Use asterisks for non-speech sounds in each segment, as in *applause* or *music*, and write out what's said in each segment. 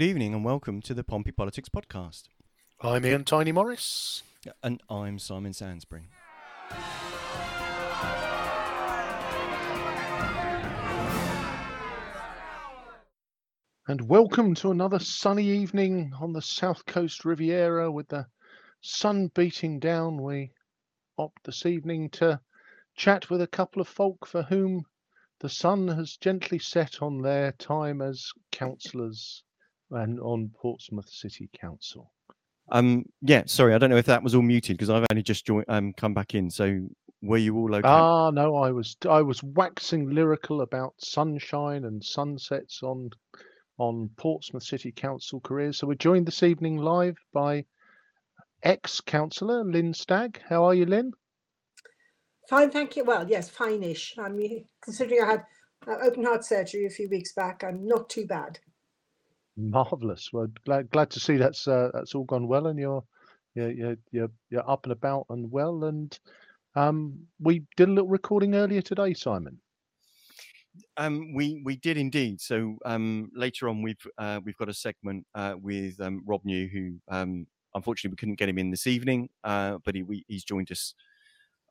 Good evening and welcome to the Pompey Politics Podcast. I'm Ian Tiny Morris. And I'm Simon Sansbury. And welcome to another sunny evening on the South Coast Riviera with the sun beating down. We opt this evening to chat with a couple of folk for whom the sun has gently set on their time as councillors and on Portsmouth City Council. Um, yeah, sorry, I don't know if that was all muted because I've only just joined, um, come back in. So were you all okay? Ah, no, I was I was waxing lyrical about sunshine and sunsets on on Portsmouth City Council careers. So we're joined this evening live by ex-councillor Lynne Stagg. How are you, Lynne? Fine, thank you. Well, yes, fine-ish. I mean, considering I had uh, open heart surgery a few weeks back, I'm not too bad. Marvelous. Well, glad glad to see that's uh, that's all gone well, and you're you're you're you're, up and about and well. And um, we did a little recording earlier today, Simon. Um, we we did indeed. So um, later on, we've uh, we've got a segment uh, with um, Rob New, who um, unfortunately we couldn't get him in this evening, uh, but he we, he's joined us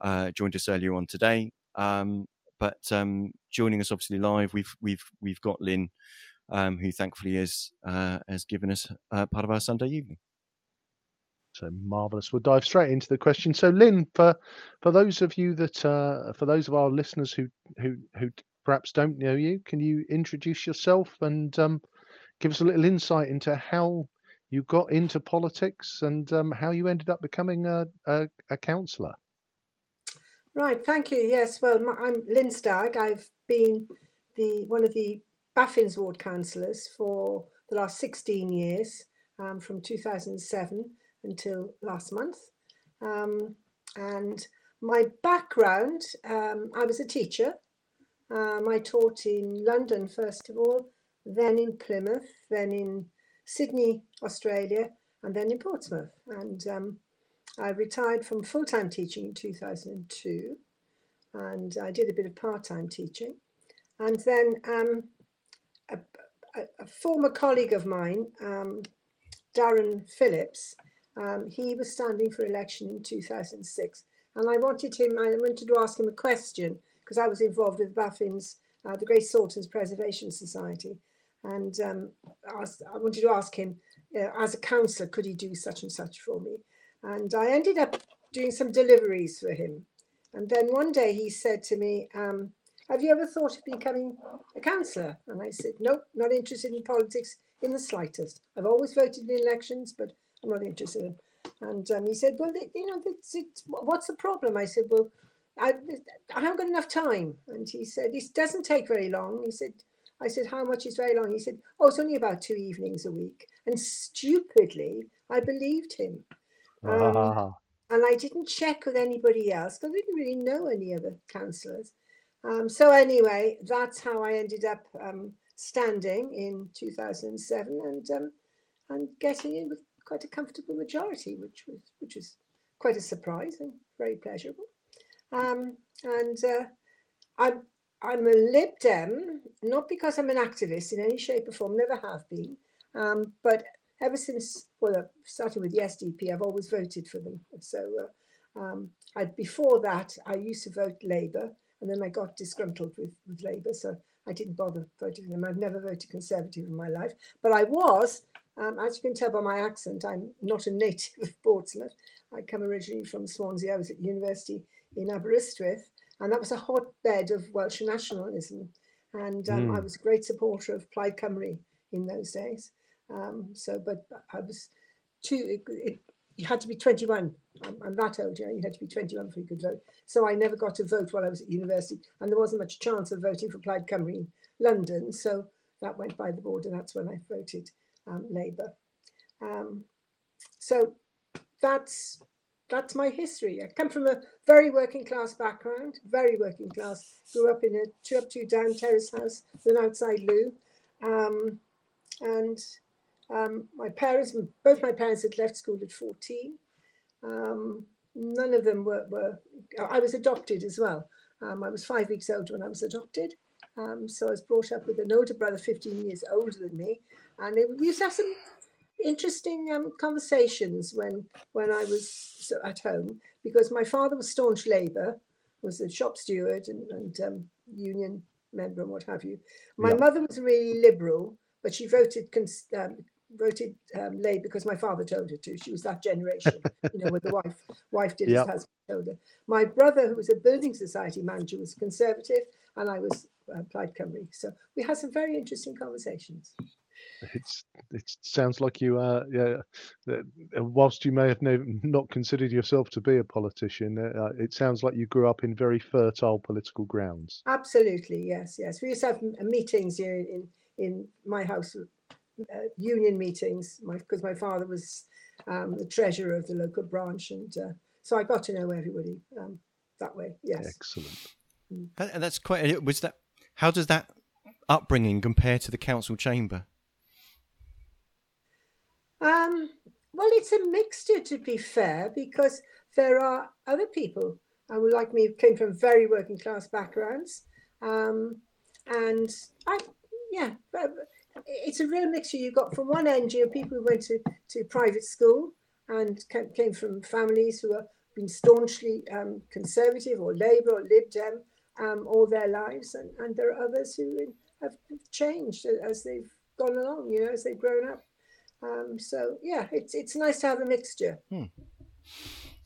uh, joined us earlier on today. Um, but joining us obviously live, we've we've we've got Lynne um, who thankfully has uh, has given us uh, part of our Sunday evening. So marvelous. We'll dive straight into the question. So, Lynne, for for those of you that uh, for those of our listeners who who who perhaps don't know you, can you introduce yourself and um, give us a little insight into how you got into politics and um, how you ended up becoming a, a, a councillor? Right. Thank you. Yes. Well, I'm Lynne Stagg. I've been the one of the Baffins Ward councillors for the last 16 years, um, from 2007 until last month. Um, and my background, um, I was a teacher. Um, I taught in London, first of all, then in Plymouth, then in Sydney, Australia, and then in Portsmouth. And um, I retired from full time teaching in 2002, and I did a bit of part time teaching. And then um, a, former colleague of mine, um, Darren Phillips, um, he was standing for election in 2006. And I wanted him, I wanted to ask him a question because I was involved with Baffins, uh, the Great Salterns Preservation Society. And um, asked, I wanted to ask him, uh, as a councillor, could he do such and such for me? And I ended up doing some deliveries for him. And then one day he said to me, um, have you ever thought of becoming a councillor? And I said, Nope, not interested in politics in the slightest. I've always voted in elections, but I'm not interested in. And um, he said, Well, you know, it's, it's, what's the problem? I said, Well, I, I haven't got enough time. And he said, It doesn't take very long. He said, I said, How much is very long? He said, Oh, it's only about two evenings a week. And stupidly, I believed him. Um, ah. And I didn't check with anybody else because I didn't really know any other councillors. Um, so anyway, that's how I ended up um, standing in 2007 and um, and getting in with quite a comfortable majority, which was which was quite a surprise and very pleasurable. Um, and uh, I'm I'm a Lib Dem, not because I'm an activist in any shape or form, never have been, um, but ever since well, starting with the SDP, I've always voted for them. So uh, um, I, before that, I used to vote Labour and then I got disgruntled with, with Labour, so I didn't bother voting for them. I've never voted Conservative in my life, but I was, um, as you can tell by my accent, I'm not a native of Portsmouth. I come originally from Swansea. I was at university in Aberystwyth, and that was a hotbed of Welsh nationalism. And um, mm. I was a great supporter of Plaid Cymru in those days. Um, so, but I was too, it, it, you had to be 21. I'm, I'm that old, yeah. You had to be 21 before you could vote. So I never got to vote while I was at university, and there wasn't much chance of voting for Plaid Cymru in London. So that went by the board, and that's when I voted um, Labour. Um, so that's that's my history. I come from a very working class background, very working class. Grew up in a two up, two down terrace house with an outside loo, um, and um, my parents, both my parents had left school at 14. Um, none of them were, were, I was adopted as well. Um, I was five weeks old when I was adopted. Um, so I was brought up with an older brother, 15 years older than me, and we used to have some interesting um, conversations when when I was at home because my father was staunch Labour, was a shop steward and, and um, union member and what have you. My mother was really liberal, but she voted cons- um, voted um, Labour because my father told her to. She was that generation, you know, where the *laughs* wife wife did Yep. as husband told her. My brother, who was a building society manager, was conservative, and I was uh, Plaid Cymru. So we had some very interesting conversations. It's it sounds like you uh yeah uh, whilst you may have not considered yourself to be a politician uh, uh, it sounds like you grew up in very fertile political grounds Absolutely, yes, yes. We used to have meetings here in in my house, uh, union meetings, because my father was um, the treasurer of the local branch, and uh, so I got to know everybody um, that way. Yes. excellent And and that's quite. uh, Was that? How does that upbringing compare to the council chamber? Um, well, it's a mixture, to be fair, because there are other people uh, who, like me, came from very working class backgrounds, um, and I, yeah, but it's a real mixture. You've got from one end, you have people who went to, to private school and came from families who have been staunchly um, conservative or Labour or Lib Dem um, all their lives, and, and there are others who have changed as they've gone along, you know, as they've grown up. Um, so yeah, it's it's nice to have a mixture.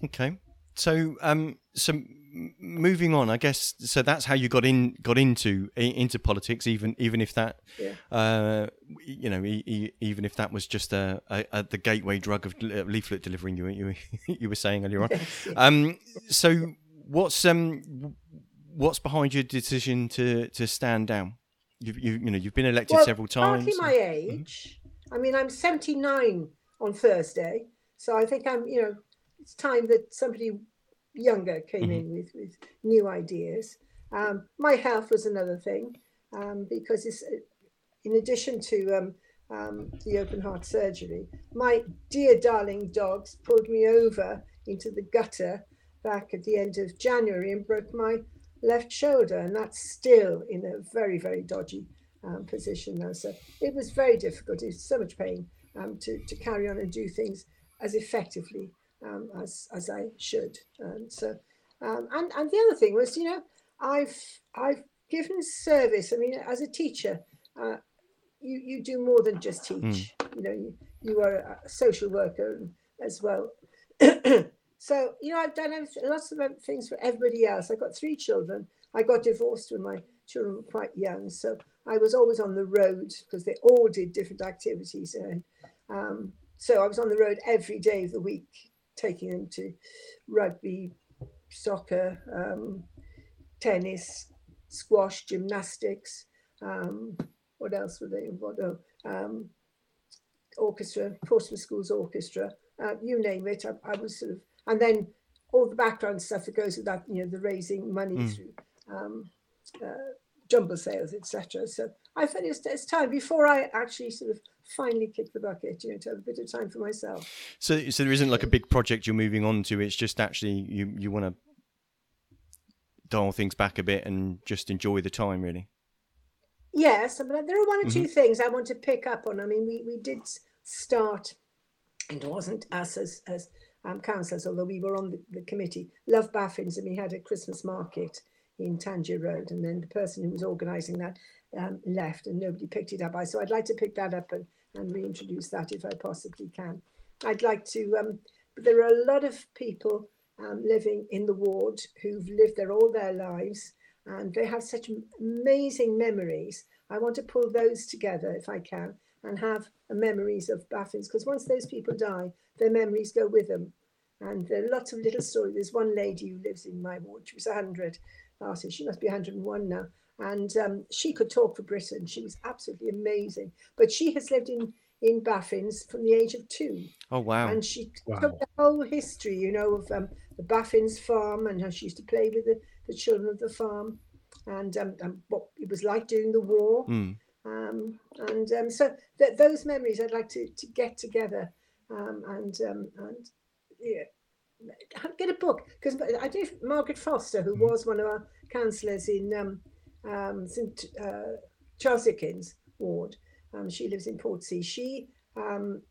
Okay. So, um, so m- moving on, I guess. So that's how you got in, got into into politics, even even if that, Yeah. uh, you know, e- e- even if that was just a, a, a the gateway drug of leaflet delivering you you *laughs* you were saying earlier on. Um, so what's um what's behind your decision to to stand down? You've you you know you've been elected Well, several times. Partly my age. I mean, I'm 79 on Thursday, so I think I'm. You know, it's time that somebody younger came Mhm. in with with new ideas. Um, my health was another thing um, because it's in addition to um, um, the open heart surgery, my dear darling dogs pulled me over into the gutter back at the end of January and broke my left shoulder, and that's still in a very, very dodgy um, position now. So it was very difficult. It was so much pain um, to, to carry on and do things as effectively um, as, as I should. And so, um, and, and the other thing was, you know, I've, I've given service. I mean, as a teacher, uh, you, you do more than just teach. You know, you, you are a social worker as well. *clears throat* so, you know, I've done lots of things for everybody else. I've got three children. I got divorced when my children were quite young. So I was always on the road because they all did different activities. And um, so I was on the road every day of the week, taking them to rugby, soccer, um, tennis, squash, gymnastics. Um, what else were they involved? Oh, um, orchestra, Portsmouth Schools Orchestra, uh, you name it. I, I was sort of, and then all the background stuff that goes with that, you know, the raising money Mm. through um, uh, jumble sales, etc. So I thought it's, it's time before I actually sort of finally kick the bucket, you know, to have a bit of time for myself. So so there isn't like a big project you're moving on to. It's just actually you you want to dial things back a bit and just enjoy the time, really. Yes, but there are one or Mm-hmm. two things I want to pick up on. I mean, we, we did start, and it wasn't us as, as um, councillors, although we were on the, the committee, Love Baffins, and we had a Christmas market in Tangier Road. And then the person who was organising that um, left and nobody picked it up. I So I'd like to pick that up and, and reintroduce that if I possibly can. I'd like to, um, but there are a lot of people um, living in the ward who've lived there all their lives and they have such amazing memories. I want to pull those together if I can and have memories of Baffins because once those people die, their memories go with them. And there are lots of little stories. There's one lady who lives in my ward. She was 100 last year. She must be 101 now. And um, she could talk for Britain. She was absolutely amazing. But she has lived in, in Baffins from the age of two Oh wow! and she Wow. took the whole history, you know, of um, the Baffins farm and how she used to play with the, the children of the farm, and um, and what it was like during the war. Mm. Um, and um, so th- those memories I'd like to, to get together um, and um, and yeah, get a book because I do Margaret Foster, who was one of our councillors in um, um, St. Uh, Charles Dickens ward. Um, she lives in Portsea. She um,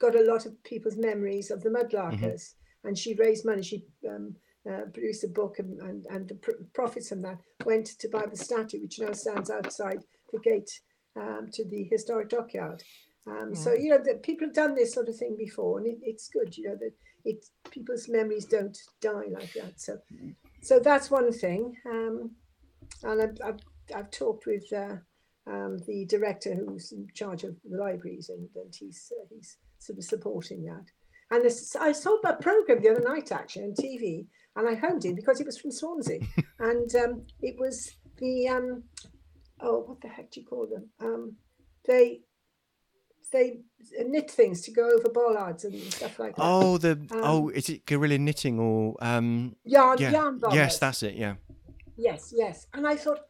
got a lot of people's memories of the mudlarkers, mm-hmm. and she raised money. She um, uh, produced a book, and, and, and the pr- profits from that went to buy the statue, which now stands outside the gate um, to the historic dockyard. Um, yeah. So you know that people have done this sort of thing before, and it, it's good. You know that it people's memories don't die like that. So, so that's one thing. And I've, I've, I've talked with uh, um, the director who's in charge of the libraries, and, and he's uh, he's sort of supporting that. And this, I saw that program the other night actually on TV, and I honed in because it was from Swansea, *laughs* and um, it was the um, oh what the heck do you call them? Um, they they knit things to go over bollards and stuff like that. Oh, the um, oh, is it guerrilla knitting or um yarn yeah. yarn. Yes, that's it. Yeah. Yes, yes, and I thought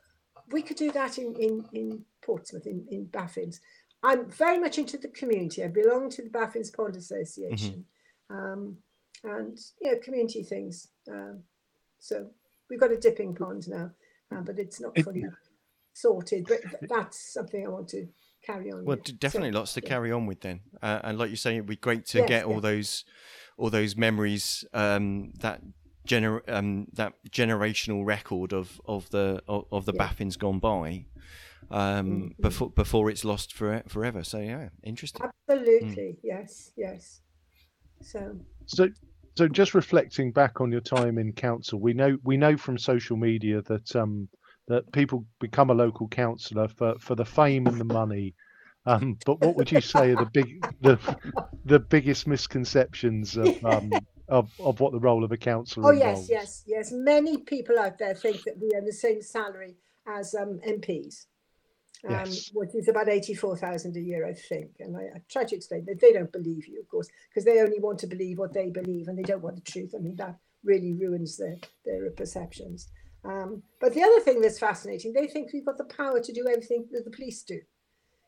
we could do that in in in Portsmouth in in Baffins. I'm very much into the community. I belong to the Baffins Pond Association, mm-hmm. um, and you know community things. Um, so we've got a dipping pond now, uh, but it's not fully it, sorted. But that's something I want to carry on. Well, with. definitely so, lots to yeah. carry on with then. Uh, and like you say, it'd be great to yes, get all those all those memories um, that gener um, that generational record of of the of, of the yeah. Baffins gone by um, mm-hmm. before before it's lost for, forever. So yeah, interesting. Absolutely, mm. yes, yes. So so so just reflecting back on your time in council, we know we know from social media that um, that people become a local councillor for, for the fame and the money. Um, but what would you say are the big the the biggest misconceptions of um, *laughs* of, of what the role of a councillor? Is oh involves? yes, yes, yes. Many people out there think that we earn the same salary as um, MPs, um, yes. which is about eighty-four thousand a year, I think. And I, I try to explain that they don't believe you, of course, because they only want to believe what they believe, and they don't want the truth. I mean, that really ruins their their perceptions. Um, but the other thing that's fascinating, they think we've got the power to do everything that the police do.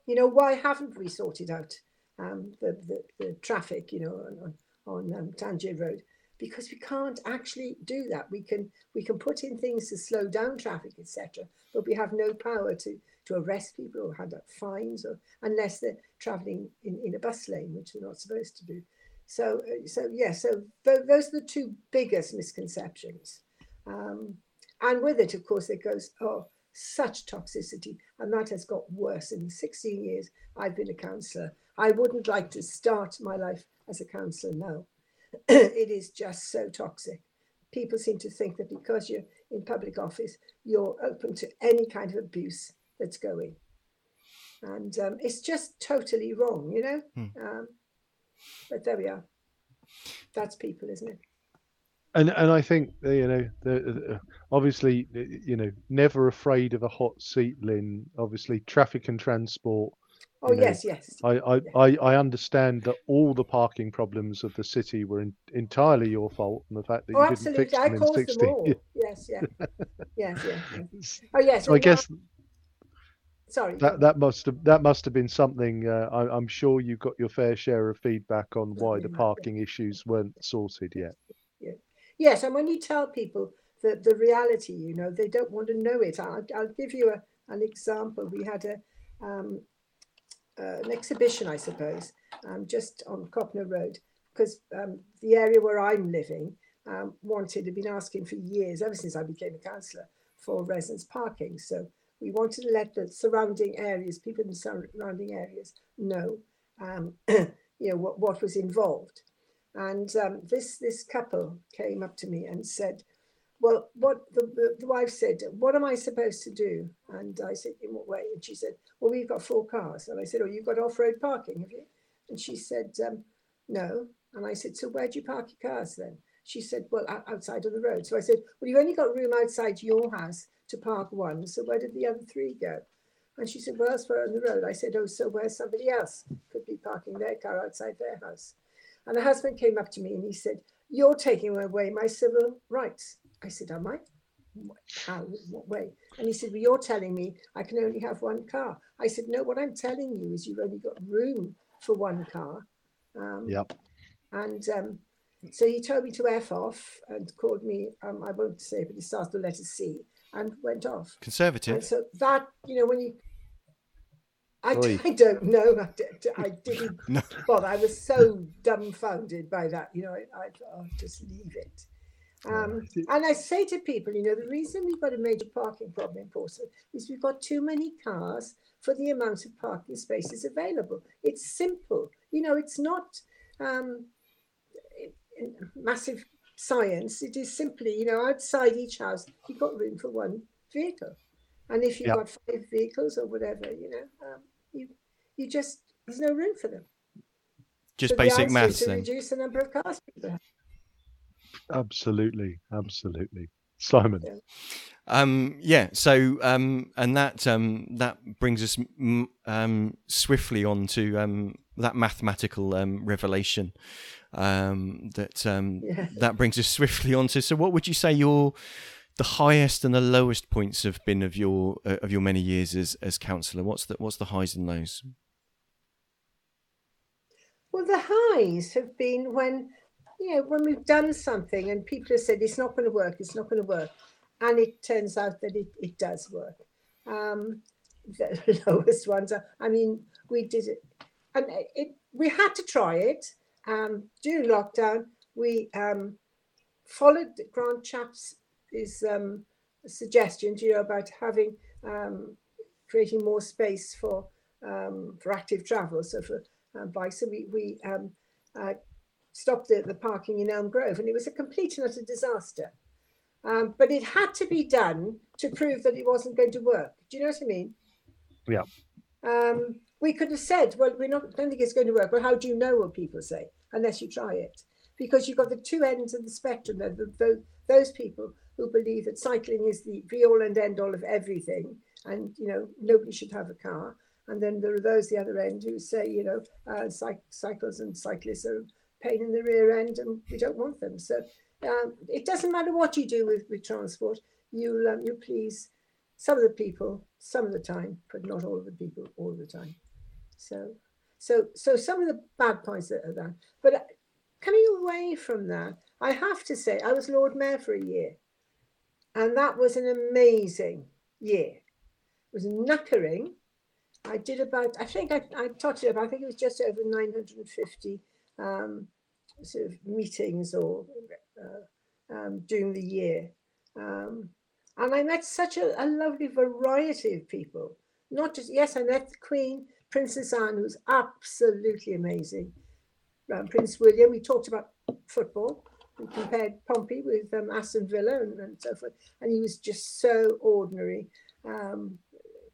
You know, why haven't we sorted out um, the, the, the, traffic, you know, on, on um, Tangier Road? Because we can't actually do that. We can we can put in things to slow down traffic, etc. But we have no power to to arrest people or hand out fines, or unless they're travelling in, in a bus lane, which they're not supposed to do. So uh, so yeah. So th- those are the two biggest misconceptions. Um, and with it, of course, it goes, oh, such toxicity. And that has got worse in 16 years I've been a councillor. I wouldn't like to start my life as a councillor now. *clears throat* it is just so toxic. People seem to think that because you're in public office, you're open to any kind of abuse that's going. And um, it's just totally wrong, you know? Hmm. Um, but there we are. That's people, isn't it? and and I think you know the, obviously you know never afraid of a hot seat, Lynne. Obviously, traffic and transport. Oh know, yes, yes. I, I, I, I understand that all the parking problems of the city were in, entirely your fault, and the fact that oh, you absolutely. didn't fix them I in sixty. Them all. *laughs* yes, yeah, yes, yeah. *laughs* yes. Oh yes. So I guess. Sorry. That that must have that must have been something. Uh, I, am sure you got your fair share of feedback on why the parking issues weren't sorted yet. Yes, and when you tell people the, the reality, you know, they don't want to know it. I'll, I'll give you a, an example. We had a um, uh, an exhibition, I suppose, um, just on Copnor Road, because um, the area where I'm living um, wanted, had been asking for years, ever since I became a councillor, for residents parking. So we wanted to let the surrounding areas, people in the surrounding areas, know, um, *clears throat* you know, what, what was involved. And um, this this couple came up to me and said, "Well, what the, the, the, wife said, what am I supposed to do?" And I said, "In what way?" And she said, "Well, we've got four cars." And I said, "Oh, you've got off-road parking, have you?" And she said, um, "No." And I said, "So where do you park your cars then?" She said, "Well, outside on the road." So I said, "Well, you've only got room outside your house to park one. So where did the other three go?" And she said, Well, elsewhere on the road. I said, Oh, so where somebody else could be parking their car outside their house. And the husband came up to me and he said, You're taking away my civil rights. I said, Am I? How? What way? And he said, Well, you're telling me I can only have one car. I said, No, what I'm telling you is you've only got room for one car. Um, yep. And um, so he told me to F off and called me, um, I won't say, but he starts the letter C and went off. And Conservative. so that, you know, when you, I, *laughs* I don't know. I, d- I *laughs* didn't No. bother. I was so dumbfounded by that. You know, I, I thought, oh, just leave it. Um, and I say to people, you know, the reason we've got a major parking problem in Portsmouth is we've got too many cars for the amount of parking spaces available. It's simple. You know, it's not um, massive science. It is simply, you know, outside each house, you've got room for one vehicle. And if you've Yep. got five vehicles or whatever, you know, um, you you just there's no room for them. Just So basic is maths then. reduce the number of cars people have. Absolutely, absolutely. Simon. Yeah. Um, yeah. So, um, and that um, that brings us um, swiftly on to um, that mathematical um, revelation. Um, that um, Yeah. that brings us swiftly on to. So, what would you say your the highest and the lowest points have been of your uh, of your many years as as councillor? What's the what's the highs and lows? Well, the highs have been when, you know, when we've done something and people have said it's not going to work, it's not going to work, and it turns out that it, it does work. Um, *laughs* the lowest ones are, I mean, we did it, and it we had to try it um, during lockdown. We um, followed Grant Shapps' his um, suggestions, you know, about having um, creating more space for um, for active travel, so for um, bikes. So we we um, uh, stopped the, the parking in Elm Grove, and it was a complete and utter disaster. Um, but it had to be done to prove that it wasn't going to work. Do you know what I mean? Yeah. Um, we could have said, well, we're not, don't think it's going to work. Well, how do you know what people say unless you try it? Because you've got the two ends of the spectrum. The, the, the, those people who believe that cycling is the be all and end all of everything, and you know nobody should have a car. And then there are those the other end who say, you know, uh, cyc- cycles and cyclists are pain in the rear end, and we don't want them. So um, it doesn't matter what you do with, with transport. You'll um, you please some of the people some of the time, but not all of the people all the time. So so so some of the bad points that are there. But uh, coming away from that, I have to say I was Lord Mayor for a year, and that was an amazing year. It was knackering. I did about, I think I, I totted up, I think it was just over 950 um, sort of meetings or uh, um, during the year. Um, and I met such a, a lovely variety of people. Not just, yes, I met the Queen, Princess Anne, who's absolutely amazing. Um, Prince William, we talked about football. We compared Pompey with um, Aston Villa and, and so forth. And he was just so ordinary. Um,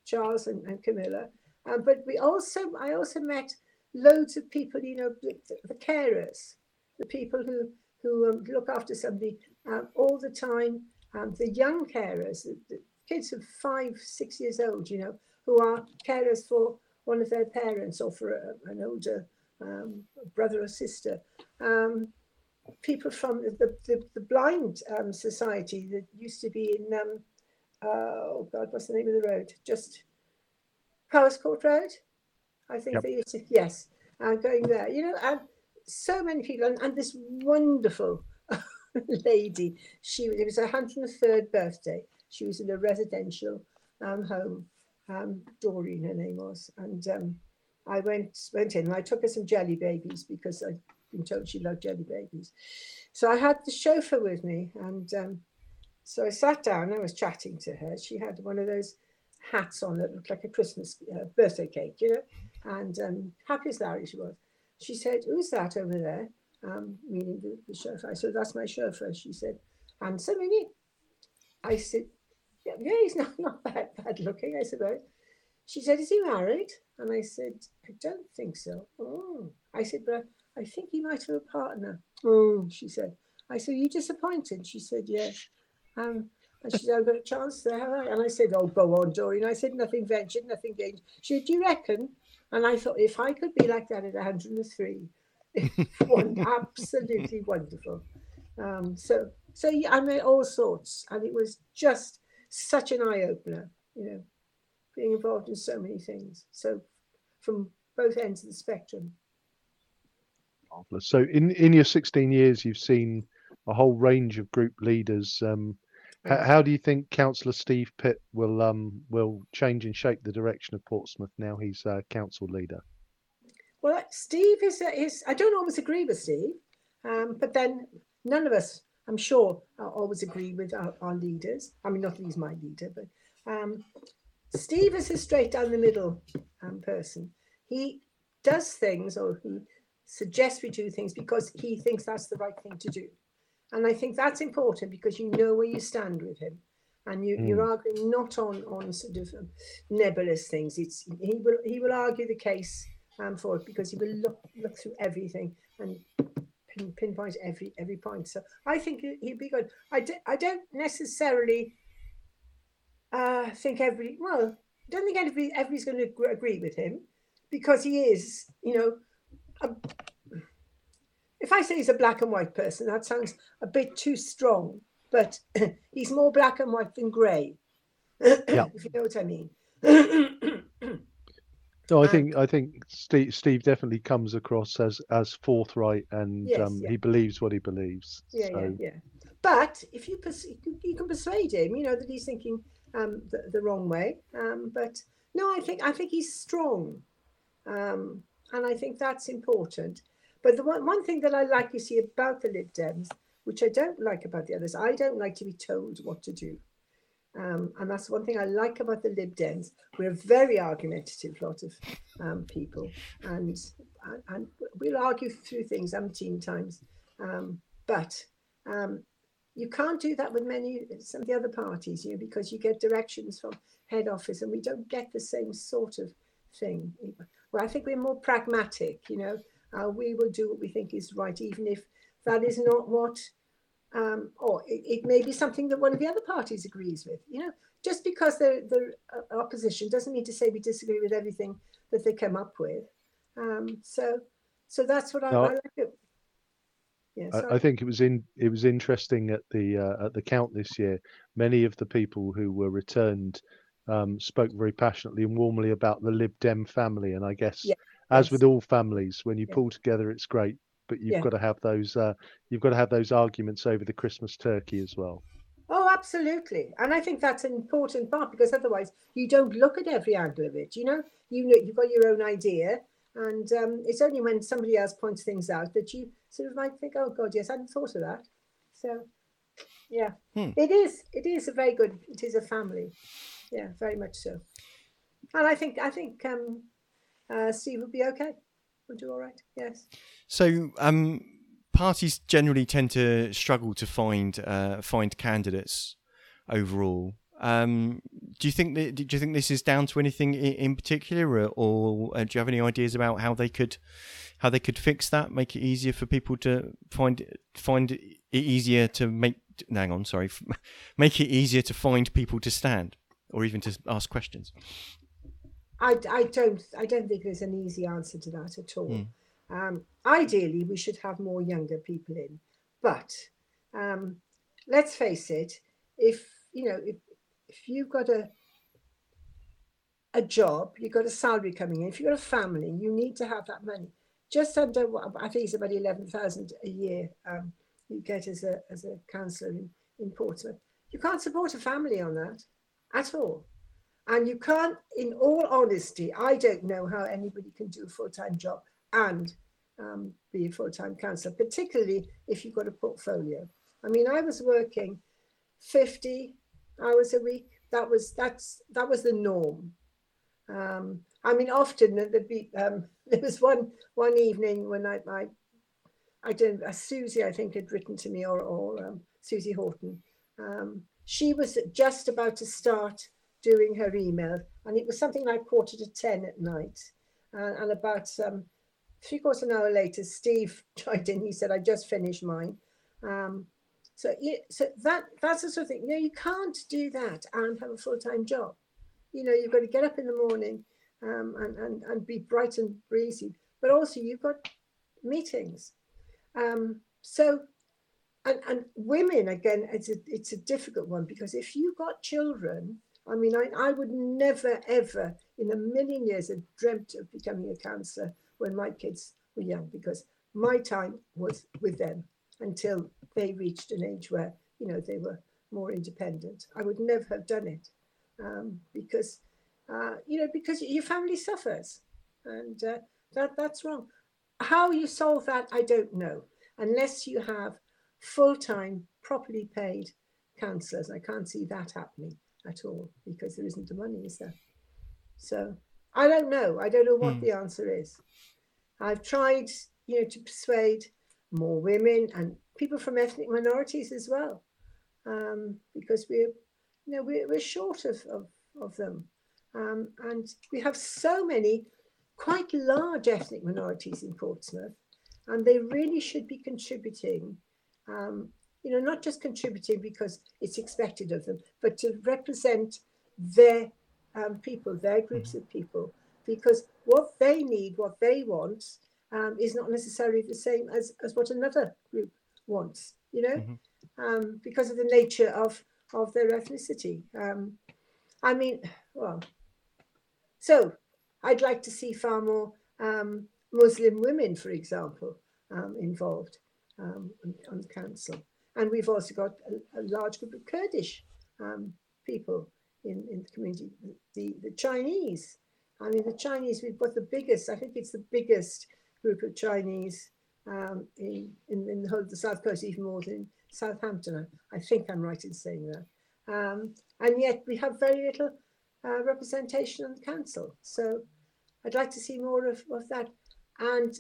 Charles and, and Camilla. Um, but we also, I also met loads of people, you know, the, the carers, the people who who um, look after somebody um, all the time. Um, the young carers, the, the kids of five, six years old, you know, who are carers for one of their parents or for a, an older um, brother or sister. Um, people from the, the, the blind um, society that used to be in, um, uh, oh God, what's the name of the road? Just Powerscourt Road, I think Yep. they used to, yes, uh, going there, you know, and so many people, and, and this wonderful *laughs* lady, she it was her 103rd birthday. She was in a residential um, home, um, Doreen, her name was, and um, I went went in and I took her some jelly babies because I'd been told she loved jelly babies. So I had the chauffeur with me, and um, so I sat down. and I was chatting to her. She had one of those hats on that looked like a Christmas uh, birthday cake, you know, and um, happy as Larry she was. She said, "Who's that over there?" Um, meaning the, the chauffeur. I said, "That's my chauffeur." She said, "Handsome, isn't he?" I said, "Yeah, yeah he's *laughs* not not bad bad looking, I suppose." She said, "Is he married?" And I said, "I don't think so." Oh, I said, "But I think he might have a partner." Oh, she said. I said, "Are you disappointed?" She said, "Yes." Um, and she said, I've got a chance there. have I?" And I said, Oh, go on, Doreen. I said, Nothing ventured, nothing gained. She said, Do you reckon? And I thought, if I could be like that at 103, *laughs* one, absolutely wonderful. Um, so, so yeah, I met all sorts, and it was just such an eye opener, you know, being involved in so many things. So, from both ends of the spectrum. Marvelous. So in in your 16 years, you've seen a whole range of group leaders um, How, do you think Councillor Steve Pitt will um will change and shape the direction of Portsmouth now he's uh, council leader? Well, Steve is, is I don't always agree with Steve, um, but then none of us, I'm sure, uh, always agree with our, our, leaders. I mean, not that he's my leader, but um, Steve is a straight down the middle um, person. He does things or he suggests we do things because he thinks that's the right thing to do. And I think that's important because you know where you stand with him. And you, mm. you're arguing not on, on sort of um, nebulous things. It's he will he will argue the case um, for it because he will look look through everything and pin, pinpoint every every point. So I think he'd be good. I, d- I don't necessarily uh, think every well, I don't think everybody, everybody's going to agree with him because he is, you know, a, if I say he's a black and white person, that sounds a bit too strong, but *clears throat* he's more black and white than grey. *clears throat* Yeah. if you know what I mean. *clears throat* no, I think I think Steve, Steve definitely comes across as as forthright and yes, um, yeah. he believes what he believes. Yeah, so. yeah, yeah. But if you pers- you can persuade him, you know that he's thinking um, the, the wrong way. Um, but no, I think I think he's strong, um, and I think that's important. But the one, one thing that I like you see about the Lib Dems, which I don't like about the others, I don't like to be told what to do. Um, and that's one thing I like about the Lib Dems. We're a very argumentative lot of um, people, and, and we'll argue through things umpteen times. Um, but um, you can't do that with many some of the other parties, you know, because you get directions from head office, and we don't get the same sort of thing. Well, I think we're more pragmatic, you know. Uh, we will do what we think is right, even if that is not what, um, or it, it, may be something that one of the other parties agrees with. You know, just because they're the uh, opposition doesn't mean to say we disagree with everything that they come up with. Um, so, so that's what I, no, I like. Yeah, I, I, think it was in it was interesting at the uh, at the count this year. Many of the people who were returned um, spoke very passionately and warmly about the Lib Dem family, and I guess yeah as with all families, when you yeah. pull together, it's great, but you've yeah. got to have those uh, you've got to have those arguments over the Christmas turkey as well. Oh, absolutely, and I think that's an important part because otherwise you don't look at every angle of it. You know, you know you've got your own idea, and um, it's only when somebody else points things out that you sort of might think, "Oh God, yes, I hadn't thought of that." So, yeah, hmm. it is. It is a very good. It is a family. Yeah, very much so. And I think I think um, uh, Steve will be okay. We'll do all right. Yes. So, um, parties generally tend to struggle to find uh, find candidates overall. Um, do you think that, do you think this is down to anything in, in particular, or, or uh, do you have any ideas about how they could how they could fix that, make it easier for people to find find it easier to make? Hang on, sorry, *laughs* make it easier to find people to stand, or even to ask questions. I, I don't I don't think there's an easy answer to that at all. Mm. Um, ideally, we should have more younger people in, but um, let's face it, if you know if if you've got a a job, you've got a salary coming in. If you've got a family, you need to have that money. Just under, I think it's about eleven thousand a year um, you get as a as a councillor in, in Portsmouth. You can't support a family on that at all. And you can't, in all honesty, I don't know how anybody can do a full time job and um, be a full time councillor, particularly if you've got a portfolio. I mean, I was working 50 hours a week. That was that's that was the norm. Um, I mean, often there'd be um, *laughs* there was one one evening when I I, I did uh, Suzy I think had written to me or or um, Suzy Horton. Um, she was just about to start doing her email, and it was something like quarter to 10 at night. Uh, and about um, three quarters of an hour later, Steve *laughs* joined in. He said, I just finished mine. Um, so, yeah, so that that's the sort of thing. You know, you can't do that and have a full time job. You know, you've got to get up in the morning um, and, and, and be bright and breezy, but also you've got meetings. Um, so, and, and women, again, it's a, it's a difficult one because if you've got children, I mean, I, I would never, ever in a million years have dreamt of becoming a councillor when my kids were young because my time was with them until they reached an age where, you know, they were more independent. I would never have done it um, because, uh, you know, because your family suffers, and uh, that that's wrong. How you solve that, I don't know, unless you have full-time, properly paid councillors. I can't see that happening at all because there isn't the money, is there? So I don't know. I don't know what Hmm. the answer is. I've tried, you know, to persuade more women and people from ethnic minorities as well, um, because we're, you know, we're, we're short of, of, of them. Um, and we have so many quite large ethnic minorities in Portsmouth, and they really should be contributing, um, you know, not just contributing because it's expected of them, but to represent their um, people, their groups of people, because what they need, what they want, um, is not necessarily the same as, as what another group wants, you know, Mhm. um, because of the nature of, of their ethnicity. Um, I mean, well, so I'd like to see far more um, Muslim women, for example, um, involved um, on, on the council. And we've also got a, a large group of Kurdish um, people in, in the community, the, the Chinese. I mean, the Chinese, we've got the biggest, I think it's the biggest group of Chinese um, in, in, in the whole of the South Coast, even more than Southampton. I, think I'm right in saying that. Um, and yet we have very little uh, representation on the council. So I'd like to see more of, of that. And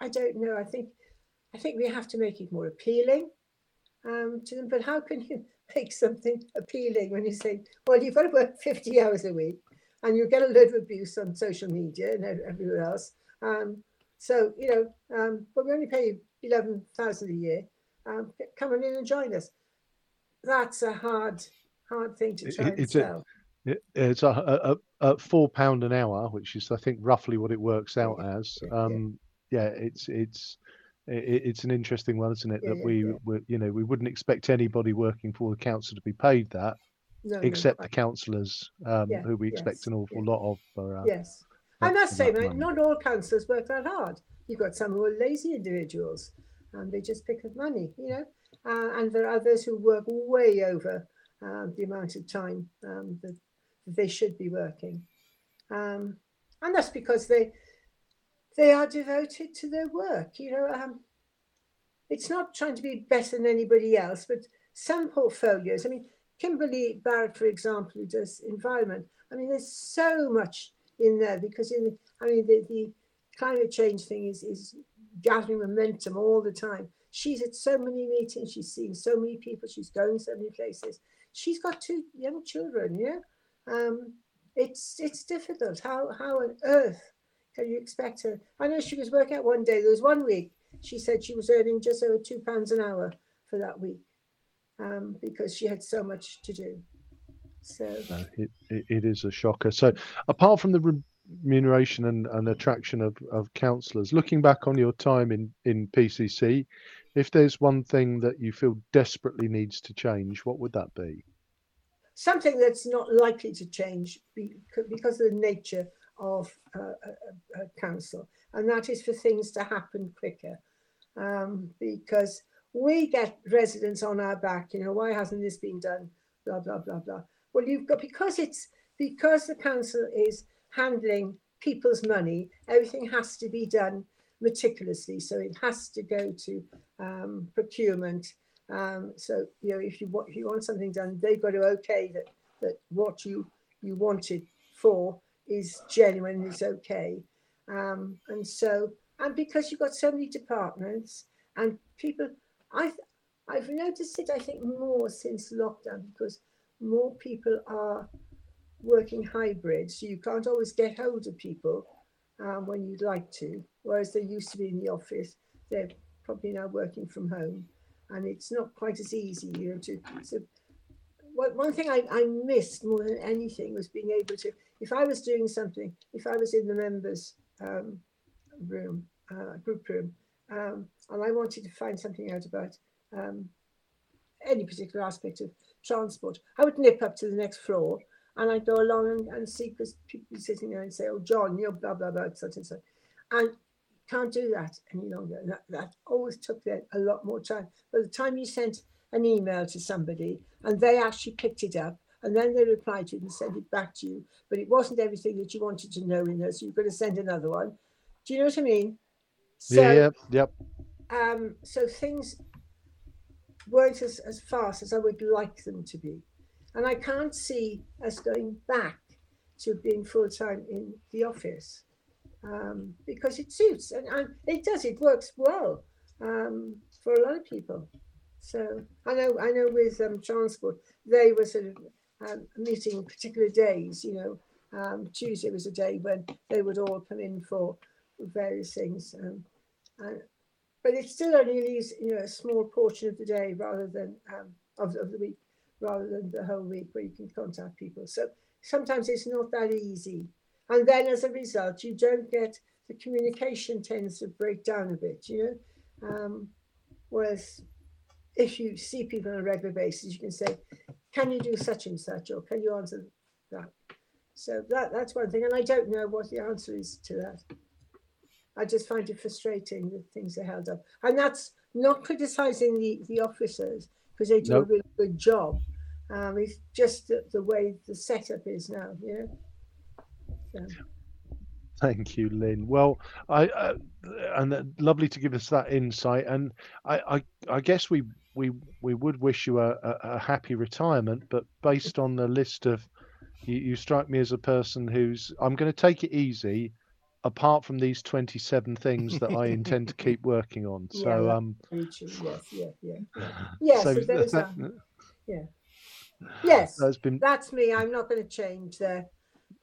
I don't know, I think I think we have to make it more appealing um, to them. But how can you *laughs* make something appealing when you say, well, you've got to work 50 hours a week and you get a load of abuse on social media and everywhere else. Um, so, you know, um, but we only pay you 11,000 a year. Um, come on in and join us. That's a hard, hard thing to try it's a- sell. It, it's a, a, a, a four pound an hour, which is I think roughly what it works Yeah, out as. yeah, yeah. Um, yeah, it's it's it, it's an interesting one, isn't it? Yeah, that we, yeah. we you know we wouldn't expect anybody working for the council to be paid that, No, no, except the councillors um, Yeah, who we expect yes, an awful lot of. For, uh, Yes. I must say, mate, not all councillors work that hard. You've got some who are lazy individuals and they just pick up money, you know, uh, and there are others who work way over um, the amount of time um, that that they should be working. Um, and that's because they they are devoted to their work, you know. Um, it's not trying to be better than anybody else, but some portfolios, I mean, Kimberly Barrett, for example, who does environment, I mean, there's so much in there because in I mean the, the climate change thing is is gathering momentum all the time. She's at so many meetings, she's seeing so many people, she's going so many places. She's got two young children, yeah. Um, it's it's difficult. How how on earth can you expect her? I know she was working out one day. There was one week she said she was earning just over two pounds an hour for that week um, because she had so much to do. So No, it, it, it is a shocker. So, apart from the remuneration and, and attraction of, of councillors, looking back on your time in, in PCC, if there's one thing that you feel desperately needs to change, what would that be? something that's not likely to change because of the nature of a, a, a council, and that is for things to happen quicker. Um, because we get residents on our back, you know, why hasn't this been done? Blah blah blah blah. Well, you've got because it's because the council is handling people's money, everything has to be done meticulously. So it has to go to um, procurement. Um, so you know, if you want if you want something done, they've got to okay that that what you you wanted for is genuine, is okay. Um, and so and because you've got so many departments and people, I've I've noticed it. I think more since lockdown because more people are working hybrid, so you can't always get hold of people um, when you'd like to. Whereas they used to be in the office, they're probably now working from home, and it's not quite as easy, you know. To so one one thing I, I missed more than anything was being able to, if I was doing something, if I was in the members' um, room, uh, group room, um, and I wanted to find something out about um, any particular aspect of transport, I would nip up to the next floor and I'd go along and, and see because people sitting there and say, "Oh, John, you're blah blah blah," such and such, and can't do that any longer. That, that always took them a lot more time. By the time you sent an email to somebody and they actually picked it up and then they replied to it and sent it back to you, but it wasn't everything that you wanted to know in there, so you've got to send another one. Do you know what I mean? So, yeah, yeah, yep. Um, so things weren't as, as fast as I would like them to be. And I can't see us going back to being full time in the office um, because it suits and, and, it does, it works well um, for a lot of people. So I know, I know with um, transport, they were sort of um, meeting particular days, you know. Um, Tuesday was a day when they would all come in for various things. Um, and, but it still only leaves you know a small portion of the day rather than um, of, of the week rather than the whole week where you can contact people. So sometimes it's not that easy. And then as a result, you don't get the communication tends to break down a bit, you know. Um, whereas if you see people on a regular basis, you can say, can you do such and such, or can you answer that? So that, that's one thing. And I don't know what the answer is to that. I just find it frustrating that things are held up. And that's not criticizing the, the officers because they do nope. a really good job. Um, it's just the, the, way the setup is now, yeah. So. Thank you, Lynne. Well, I uh, and uh, lovely to give us that insight. And I, I, I guess we we we would wish you a, a, a, happy retirement, but based on the list of, you, you strike me as a person who's I'm going to take it easy apart from these 27 things that I *laughs* intend to keep working on. So, yeah, um, yes, yeah, yeah, *laughs* yeah. Yes, so that, that, yeah. Yes, that's been that's me. I'm not going to change there.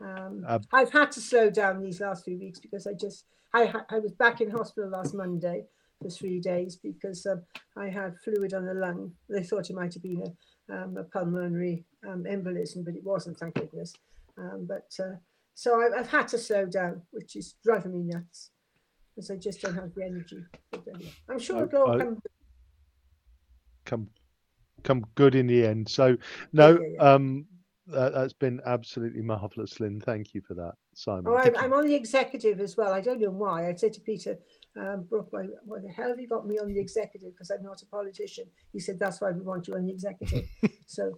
Um, uh, I've had to slow down these last few weeks because I just I I was back in hospital last Monday for three days because um, I had fluid on the lung. They thought it might have been a, um, a pulmonary um, embolism, but it wasn't, thank goodness. Um, but uh, so I've, I've, had to slow down, which is driving me nuts because I just don't have the energy. I'm sure it'll all come. Come, come good in the end. So no, yeah, yeah, yeah. um, that, has been absolutely marvelous, Lynne. Thank you for that, Simon. Oh, I'm, I'm, on the executive as well. I don't know why. I said to Peter, um, Brooke, why, why the hell have you got me on the executive? Because I'm not a politician. He said, that's why we want you on the executive. *laughs* so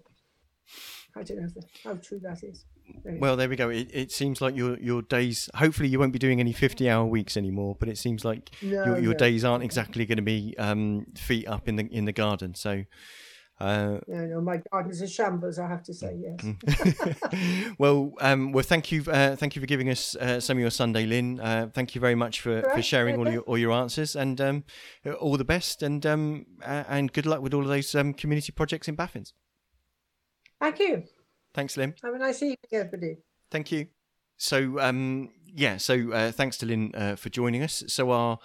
I don't know how true that is. Well, there we go. It, it seems like your your days. Hopefully, you won't be doing any fifty-hour weeks anymore. But it seems like no, your, your no. days aren't exactly going to be um, feet up in the in the garden. So, uh, yeah, no, my garden's a shambles. I have to say yes. Mm. *laughs* well, um, well, thank you, uh, thank you for giving us uh, some of your Sunday, Lynne. Uh, thank you very much for, right, for sharing all your all your answers, and um, all the best, and um, and good luck with all of those um, community projects in Baffins. Thank you. Thanks, Lynne. Have a nice evening, everybody. Thank you. So, um, yeah, so uh, thanks to Lynne uh, for joining us. So, our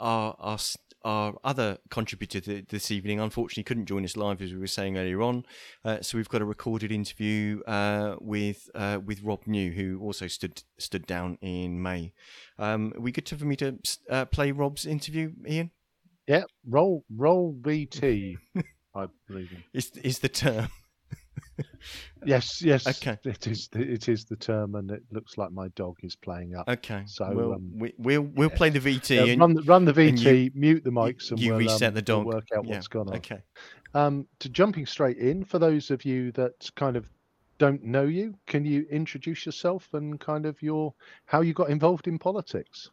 our our, our other contributor this evening unfortunately couldn't join us live as we were saying earlier on. Uh, so we've got a recorded interview uh, with uh, with Rob New, who also stood stood down in May. Um, are we good to, for me to uh, play Rob's interview, Ian? Yeah, roll roll VT. *laughs* I believe in. Is is the term? *laughs* yes, yes. Okay. It is. It is the term, and it looks like my dog is playing up. Okay. So we'll um, we, will we'll yeah. play the VT. Uh, and, run the run the VT. You, mute the mics, and you we'll, reset um, the dog. We'll work out yeah. what's gone on. Okay. Um, to jumping straight in for those of you that kind of don't know you, can you introduce yourself and kind of your how you got involved in politics?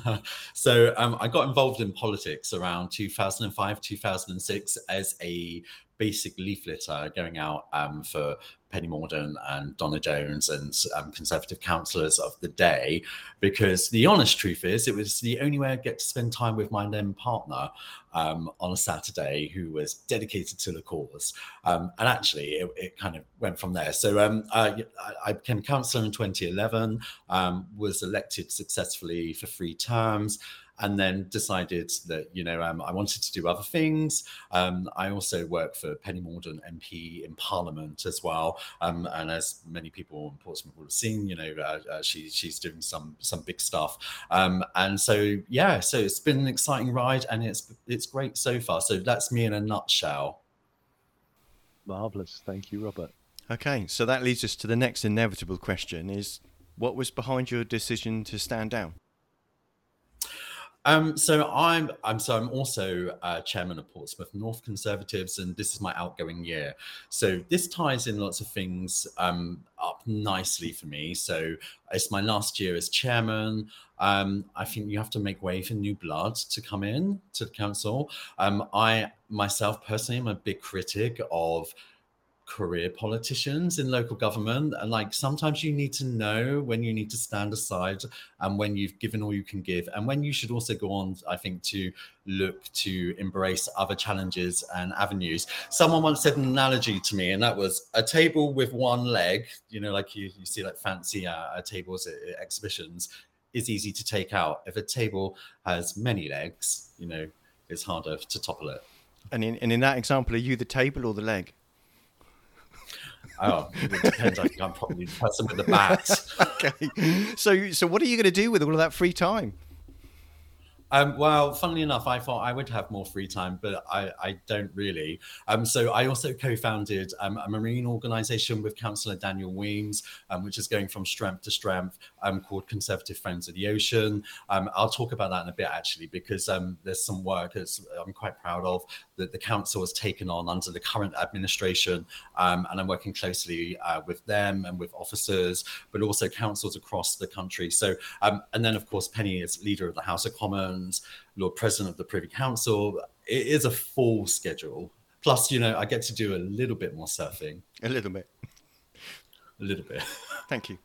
*laughs* so um, I got involved in politics around 2005, 2006 as a basic leafleter going out um, for Penny Mordaunt and Donna Jones and um, Conservative councillors of the day, because the honest truth is, it was the only way I get to spend time with my then partner um, on a Saturday who was dedicated to the cause. Um, and actually, it, it, kind of went from there. So um, I, I, became councillor in 2011, um, was elected successfully for three terms and then decided that you know um, I wanted to do other things. Um, I also work for Penny Mordaunt MP in Parliament as well, um, and as many people in Portsmouth will have seen, you know uh, uh, she, she's doing some some big stuff, um, and so yeah, so it's been an exciting ride, and it's it's great so far. So that's me in a nutshell. Marvelous, thank you, Robert. Okay, so that leads us to the next inevitable question: is what was behind your decision to stand down? Um, so I'm I'm so I'm also uh, chairman of Portsmouth North Conservatives, and this is my outgoing year. So this ties in lots of things um, up nicely for me. So it's my last year as chairman. Um, I think you have to make way for new blood to come in to the council. Um, I myself personally am a big critic of career politicians in local government and like sometimes you need to know when you need to stand aside and when you've given all you can give and when you should also go on i think to look to embrace other challenges and avenues. Someone once said an analogy to me and that was a table with one leg you know like you, you see like fancy uh, uh tables at, at exhibitions is easy to take out. If a table has many legs you know it's harder to topple it. And in, and in that example are you the table or the leg Oh, it depends. I think I'm probably the person with the bats. *laughs* okay. So, so what are you going to do with all of that free time? Um, well, funnily enough, I thought I would have more free time, but I, I don't really. Um, so I also co-founded um, a marine organisation with Councillor Daniel Wemyss, um, which is going from strength to strength, um, called Conservative Friends of the Ocean. Um, I'll talk about that in a bit, actually, because um there's some work that I'm quite proud of that the council has taken on under the current administration, and I'm working closely uh, with them and with officers, but also councils across the country. So, and then of course, Penny is leader of the House of Commons Lord President of the Privy Council. It is a full schedule. Plus, you know, I get to do a little bit more surfing. A little bit. A little bit. Thank you.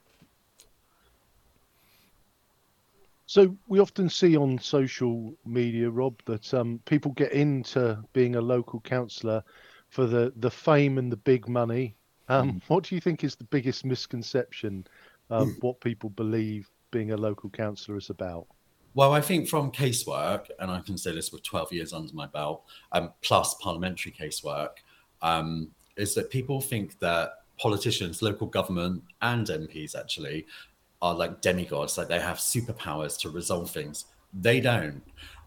So we often see on social media, Rob, that um, people get into being a local councillor for the the fame and the big money. Um, mm. What do you think is the biggest misconception of mm. what people believe being a local councillor is about? Well, I think from casework, and I can say this with 12 years under my belt, um, plus parliamentary casework, um, is that people think that politicians, local government, and MPs actually are like demigods, like they have superpowers to resolve things. They don't.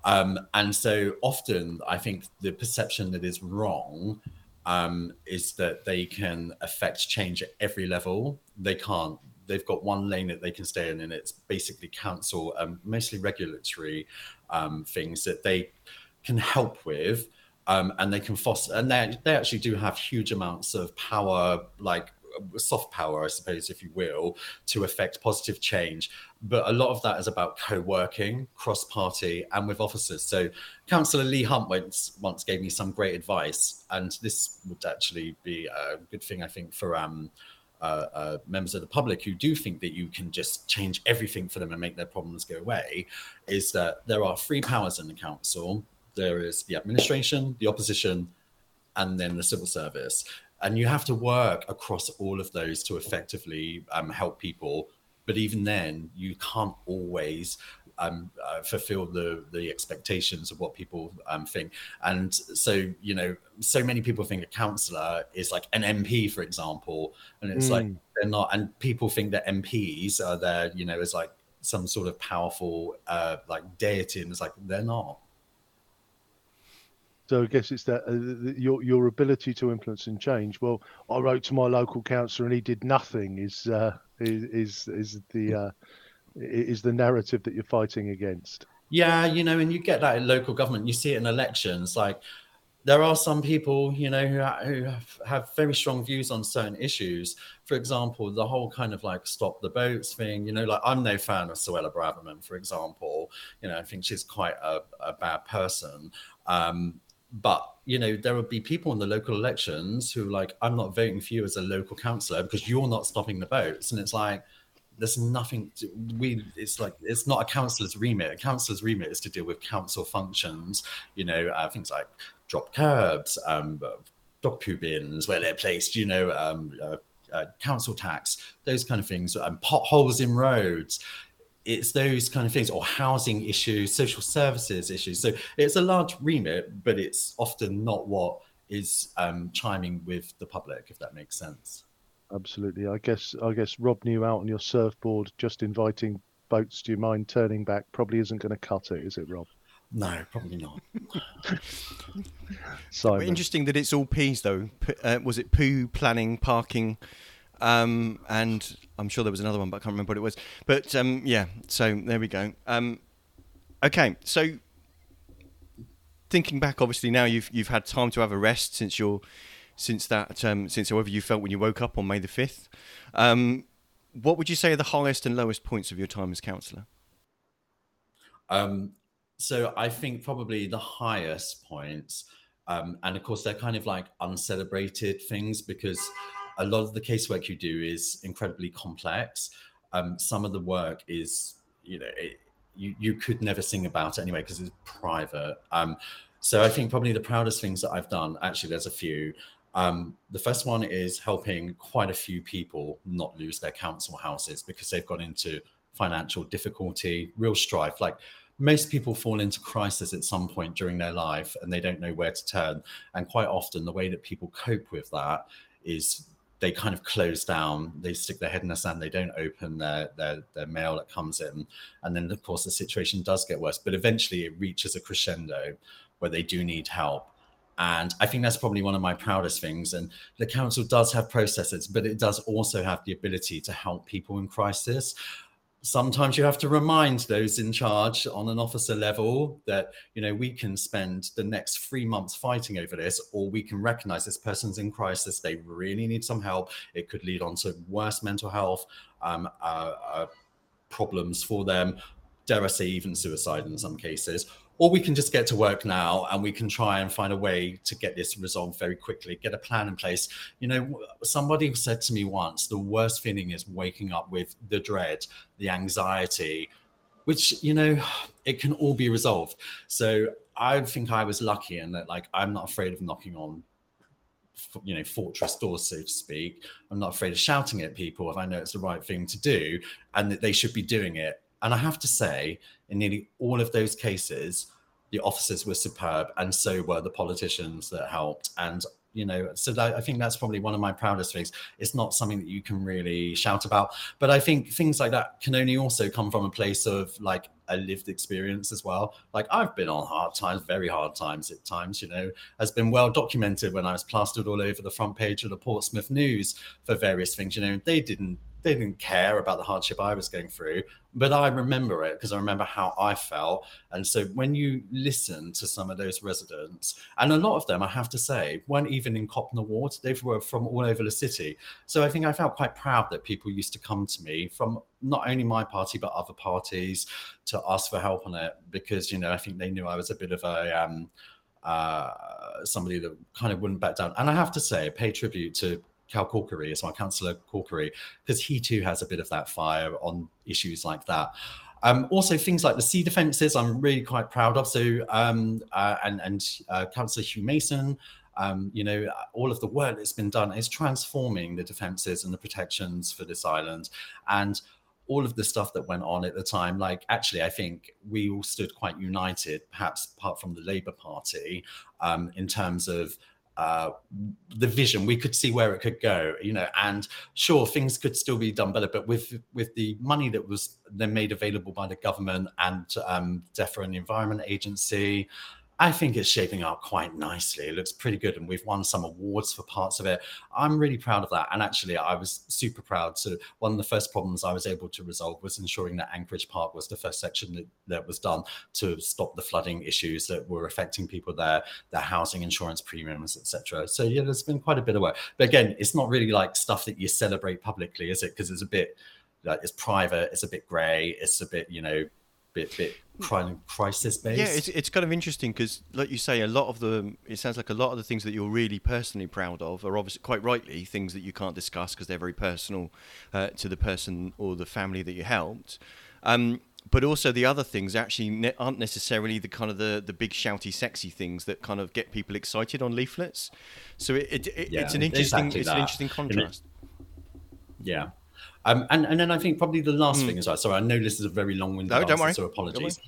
Um, and so often, I think the perception that is wrong um, is that they can affect change at every level. They can't they've got one lane that they can stay in, and it's basically council, um, mostly regulatory um, things that they can help with, um, and they can foster. And they they actually do have huge amounts of power, like soft power, I suppose, if you will, to affect positive change. But a lot of that is about co-working, cross-party, and with officers. So, Councillor Lee Hunt once once gave me some great advice, and this would actually be a good thing, I think, for um, uh, uh, members of the public who do think that you can just change everything for them and make their problems go away is that there are three powers in the council there is the administration, the opposition, and then the civil service. And you have to work across all of those to effectively um, help people. But even then, you can't always um, uh, fulfill the the expectations of what people um, think. And so, you know, so many people think a councillor is like an MP, for example, and it's mm. like they're not. And people think that MPs are there, you know, as like some sort of powerful uh, like deity, and it's like they're not. So I guess it's that uh, your your ability to influence and change. Well, I wrote to my local councillor and he did nothing. Is uh, is is, is the uh, is the narrative that you're fighting against. Yeah, you know, and you get that in local government. You see it in elections. Like there are some people, you know, who, who have, have, very strong views on certain issues. For example, the whole kind of like stop the boats thing. You know, like I'm no fan of Suella Braverman, for example. You know, I think she's quite a, a bad person. Um, but you know there would be people in the local elections who like i'm not voting for you as a local councillor because you're not stopping the votes. and it's like there's nothing to, we it's like it's not a councillor's remit a councillor's remit is to deal with council functions you know uh, things like drop curbs um, dog poo bins where they're placed you know um, uh, uh, council tax those kind of things and um, potholes in roads it's those kind of things or housing issues social services issues so it's a large remit but it's often not what is um, chiming with the public if that makes sense absolutely. I guess I guess Rob New out on your surfboard, just inviting boats. Do you mind turning back? Probably isn't going to cut it, is it, Rob? No, probably not. *laughs* Simon. Interesting that it's all P's though. P- uh, was it poo planning, parking, um, and I'm sure there was another one, but I can't remember what it was. But um, yeah, so there we go. Um, Okay, so thinking back, obviously now you've you've had time to have a rest since your since that um, since however you felt when you woke up on May the fifth. Um, what would you say are the highest and lowest points of your time as councillor? Um, so I think probably the highest points, and of course they're kind of like uncelebrated things because a lot of the casework you do is incredibly complex. Um, some of the work is, you know, it, you you could never sing about it anyway because it's private. Um, so I think probably the proudest things that I've done. Actually, there's a few. Um, the first one is helping quite a few people not lose their council houses because they've got into financial difficulty, real strife. Like most people fall into crisis at some point during their life and they don't know where to turn. And quite often, the way that people cope with that is they kind of close down, they stick their head in the sand, they don't open their, their, their mail that comes in. And then, of course, the situation does get worse, but eventually it reaches a crescendo where they do need help. And I think that's probably one of my proudest things. And the council does have processes, but it does also have the ability to help people in crisis sometimes you have to remind those in charge on an officer level that you know we can spend the next three months fighting over this or we can recognize this person's in crisis they really need some help. It could lead on to worse mental health um, uh, uh, problems for them dare i say even suicide in some cases or we can just get to work now and we can try and find a way to get this resolved very quickly get a plan in place. You know somebody said to me once the worst feeling is waking up with the dread the anxiety which you know it can all be resolved. So i think i was lucky in that like i'm not afraid of knocking on you know fortress doors so to speak. I'm not afraid of shouting at people if i know it's the right thing to do and that they should be doing it and I have to say, in nearly all of those cases, the officers were superb, and so were the politicians that helped. And you know, so that, I think that's probably one of my proudest things. It's not something that you can really shout about, but I think things like that can only also come from a place of like a lived experience as well. Like I've been on hard times, very hard times at times, you know, has been well documented when I was plastered all over the front page of the Portsmouth News for various things. You know, they didn't they didn't care about the hardship I was going through, but I remember it because I remember how I felt. And so when you listen to some of those residents, and a lot of them, I have to say, weren't even in Copnor Ward, they were from all over the city. So I think I felt quite proud that people used to come to me from not only my party, but other parties to ask for help on it because, you know, I think they knew I was a bit of a, um, uh, somebody that kind of wouldn't back down. And I have to say, pay tribute to Cal Corkery as my councillor Corkery, because he too has a bit of that fire on issues like that. Um, also, things like the sea defences, I'm really quite proud of. So, um, uh, and and uh, Councillor Hugh Mason, um, you know, all of the work that's been done is transforming the defences and the protections for this island, and all of the stuff that went on at the time. Like, actually, I think we all stood quite united, perhaps apart from the Labour Party, um, in terms of uh, the vision. We could see where it could go you know and sure things could still be done better but with with the money that was then made available by the government and um DEFRA and the environment agency I think it's shaping up quite nicely. It looks pretty good, and we've won some awards for parts of it. I'm really proud of that. And actually, I was super proud. So, one of the first problems I was able to resolve was ensuring that Anchorage Park was the first section that, that was done to stop the flooding issues that were affecting people there, their housing insurance premiums, etc. So, yeah, there's been quite a bit of work. But again, it's not really like stuff that you celebrate publicly, is it? Because it's a bit like it's private, it's a bit grey, it's a bit, you know, bit bit crisis based. Yeah, it's it's kind of interesting because, like you say, a lot of the it sounds like a lot of the things that you're really personally proud of are obviously quite rightly things that you can't discuss because they're very personal uh, to the person or the family that you helped. Um, but also the other things actually ne- aren't necessarily the kind of the, the big shouty sexy things that kind of get people excited on leaflets. So it, it, it Yeah, it's an interesting exactly it's an interesting contrast. Yeah. Um, and, and then I think probably the last thing as well. Sorry, I know this is a very long-winded Hmm. No, don't worry. so Don't apologies.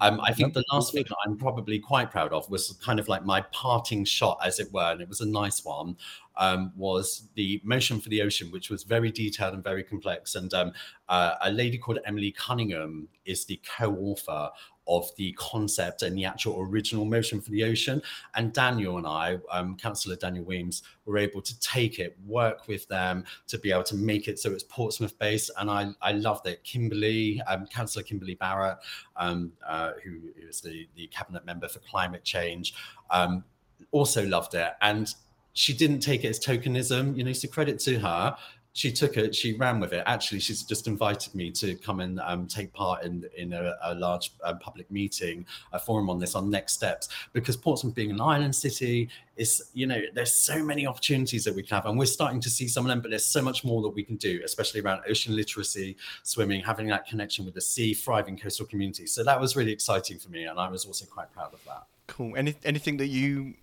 Um, I think No, the last thing that I'm probably quite proud of was kind of like my parting shot, as it were, and it was a nice one. um, was the motion for the ocean, which was very detailed and very complex. And um, uh, a lady called Emily Cunningham is the co-author of the concept and the actual original motion for the ocean. And Daniel and I, um, Councillor Daniel Wemyss, were able to take it, work with them to be able to make it so it's Portsmouth based. And I, I loved it. Kimberly, um, Councillor Kimberly Barrett, um, uh, who is the, the cabinet member for climate change, um, also loved it. And she didn't take it as tokenism, you know, so credit to her she took it, she ran with it. Actually, she's just invited me to come and um, take part in in a, a large uh, public meeting, a forum on this on next steps. Because Portsmouth being an island city is, you know, there's so many opportunities that we can have, and we're starting to see some of them. But there's so much more that we can do, especially around ocean literacy, swimming, having that connection with the sea, thriving coastal communities. So that was really exciting for me, and I was also quite proud of that. Cool. Any anything that you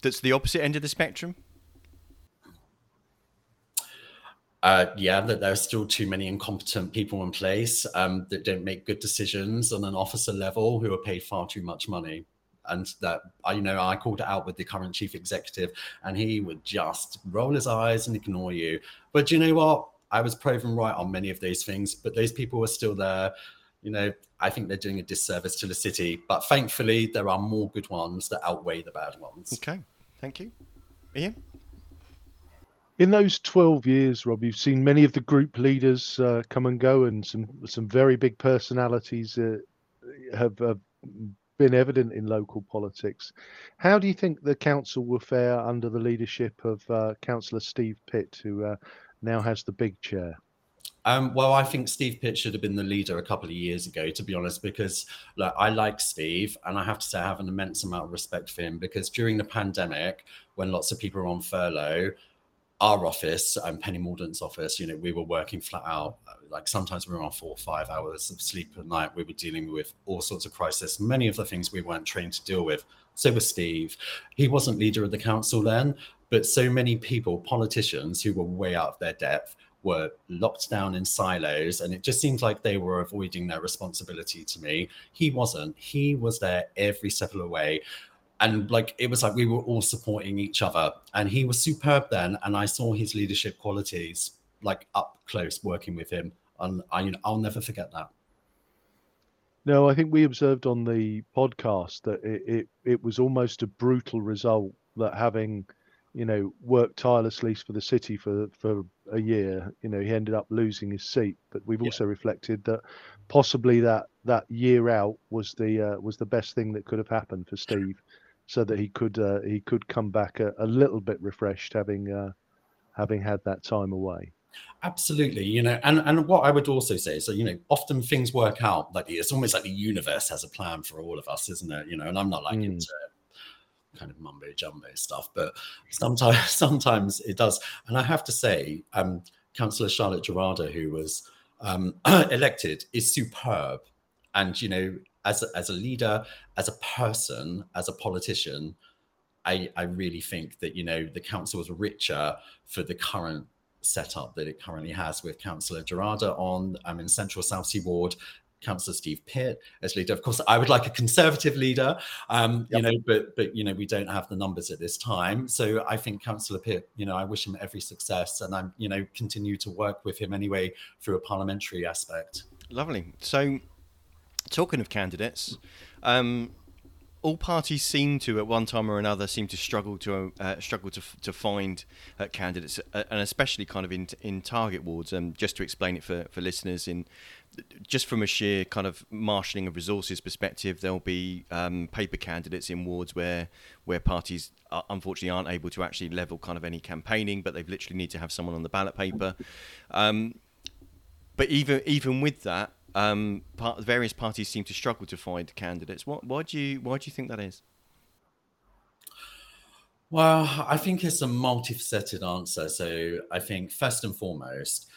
that's the opposite end of the spectrum? Uh, yeah, that there are still too many incompetent people in place um, that don't make good decisions on an officer level who are paid far too much money. And that, you know, I called it out with the current chief executive, and he would just roll his eyes and ignore you. But you know what? I was proven right on many of those things, but those people are still there. You know, I think they're doing a disservice to the city. But thankfully, there are more good ones that outweigh the bad ones. Okay, thank you, Ian in those 12 years rob you've seen many of the group leaders uh, come and go and some some very big personalities uh, have, have, been evident in local politics how do you think the council will fare under the leadership of uh, councillor steve pitt who uh, now has the big chair um, well, I think Steve Pitt should have been the leader a couple of years ago, to be honest, because like, I like Steve, and I have to say I have an immense amount of respect for him. Because during the pandemic, when lots of people were on furlough, our office and Penny Mordaunt's office, you know, we were working flat out. Like sometimes we were on four or five hours of sleep a night. We were dealing with all sorts of crisis, many of the things we weren't trained to deal with. So was Steve. He wasn't leader of the council then, but so many people, politicians who were way out of their depth, were locked down in silos and it just seemed like they were avoiding their responsibility to me. He wasn't. He was there every step of the way and like it was like we were all supporting each other. And he was superb then and i saw his leadership qualities like up close working with him. And i you know, i'll never forget that. No i think we observed on the podcast that it, it, it was almost a brutal result that having you know worked tirelessly for the city for for a year you know he ended up losing his seat. But we've yeah. also reflected that possibly that that year out was the uh, was the best thing that could have happened for steve so that he could uh, he could come back a, a, little bit refreshed, having uh, having had that time away. Absolutely, you know, and and what I would also say, is so you know, often things work out like it's almost like the universe has a plan for all of us, isn't it? You know, and I'm not like mm. into kind of mumbo jumbo stuff, but sometimes *laughs* sometimes it does. And I have to say, um, Councillor Charlotte Gerada, who was um, *clears throat* elected, is superb, and you know, as a, as a leader, as a person, as a politician, I, I really think that you know the council is richer for the current setup that it currently has with Councillor Gerada on um, in Central Southsea Ward, Councillor Steve Pitt as leader. Of course, I would like a conservative leader, um, yep. you know, but but you know we don't have the numbers at this time. So I think Councillor Pitt, you know, I wish him every success, and I'm you know continue to work with him anyway through a parliamentary aspect. Lovely. So talking of candidates, um, all parties seem to, at one time or another, seem to struggle to uh, struggle to to find uh, candidates, uh, and especially kind of in in target wards. Um, just to explain it for, for listeners, in just from a sheer kind of marshalling of resources perspective, there'll be um, paper candidates in wards where where parties are, unfortunately aren't able to actually level kind of any campaigning, but they literally need to have someone on the ballot paper. Um, but even even with that, um, part, various parties seem to struggle to find candidates. What, why do you why do you think that is? Well, I think it's a multifaceted answer. So I think first and foremost,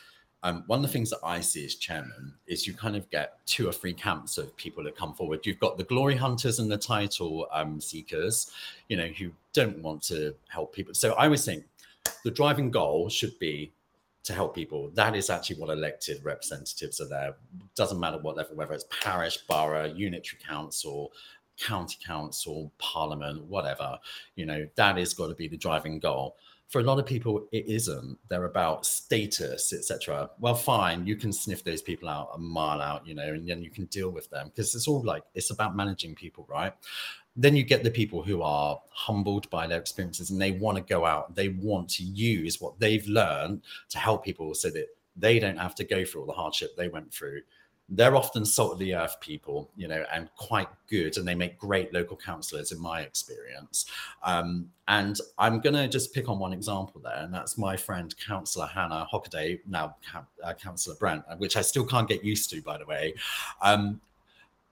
um, one of the things that I see as chairman is you kind of get two or three camps of people that come forward. You've got the glory hunters and the title um, seekers, you know, who don't want to help people. So I always think the driving goal should be to help people. That is actually what elected representatives are there. Doesn't matter what level, whether it's parish, borough, unitary council, county council, parliament, whatever. You know, that is got to be the driving goal. for a lot of people it isn't they're about status etc well fine you can sniff those people out a mile out you know and then you can deal with them because it's all like it's about managing people right then you get the people who are humbled by their experiences and they want to go out they want to use what they've learned to help people so that they don't have to go through all the hardship they went through they're often salt of the earth people, you know, and quite good, and they make great local councillors, in my experience. Um, and I'm going to just pick on one example there, and that's my friend Councillor Hannah Hockaday, now uh, Councillor Brent, which I still can't get used to, by the way. Um,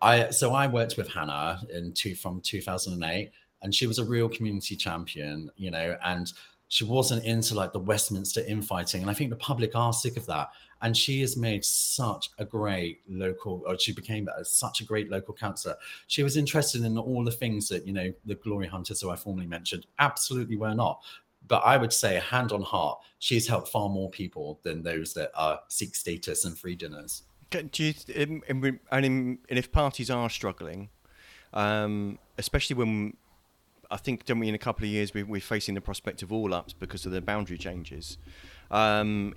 I so I worked with Hannah in two from 2008, and she was a real community champion, you know, and she wasn't into like the Westminster infighting, and I think the public are sick of that. And she has made such a great local or she became such a great local councillor she was interested in all the things that you know the glory hunters who i formerly mentioned absolutely were not. But i would say hand on heart she's helped far more people than those that are seek status and free dinners do you, and, and if parties are struggling um, especially when I think don't we in a couple of years we, are facing the prospect of all ups because of the boundary changes. Um,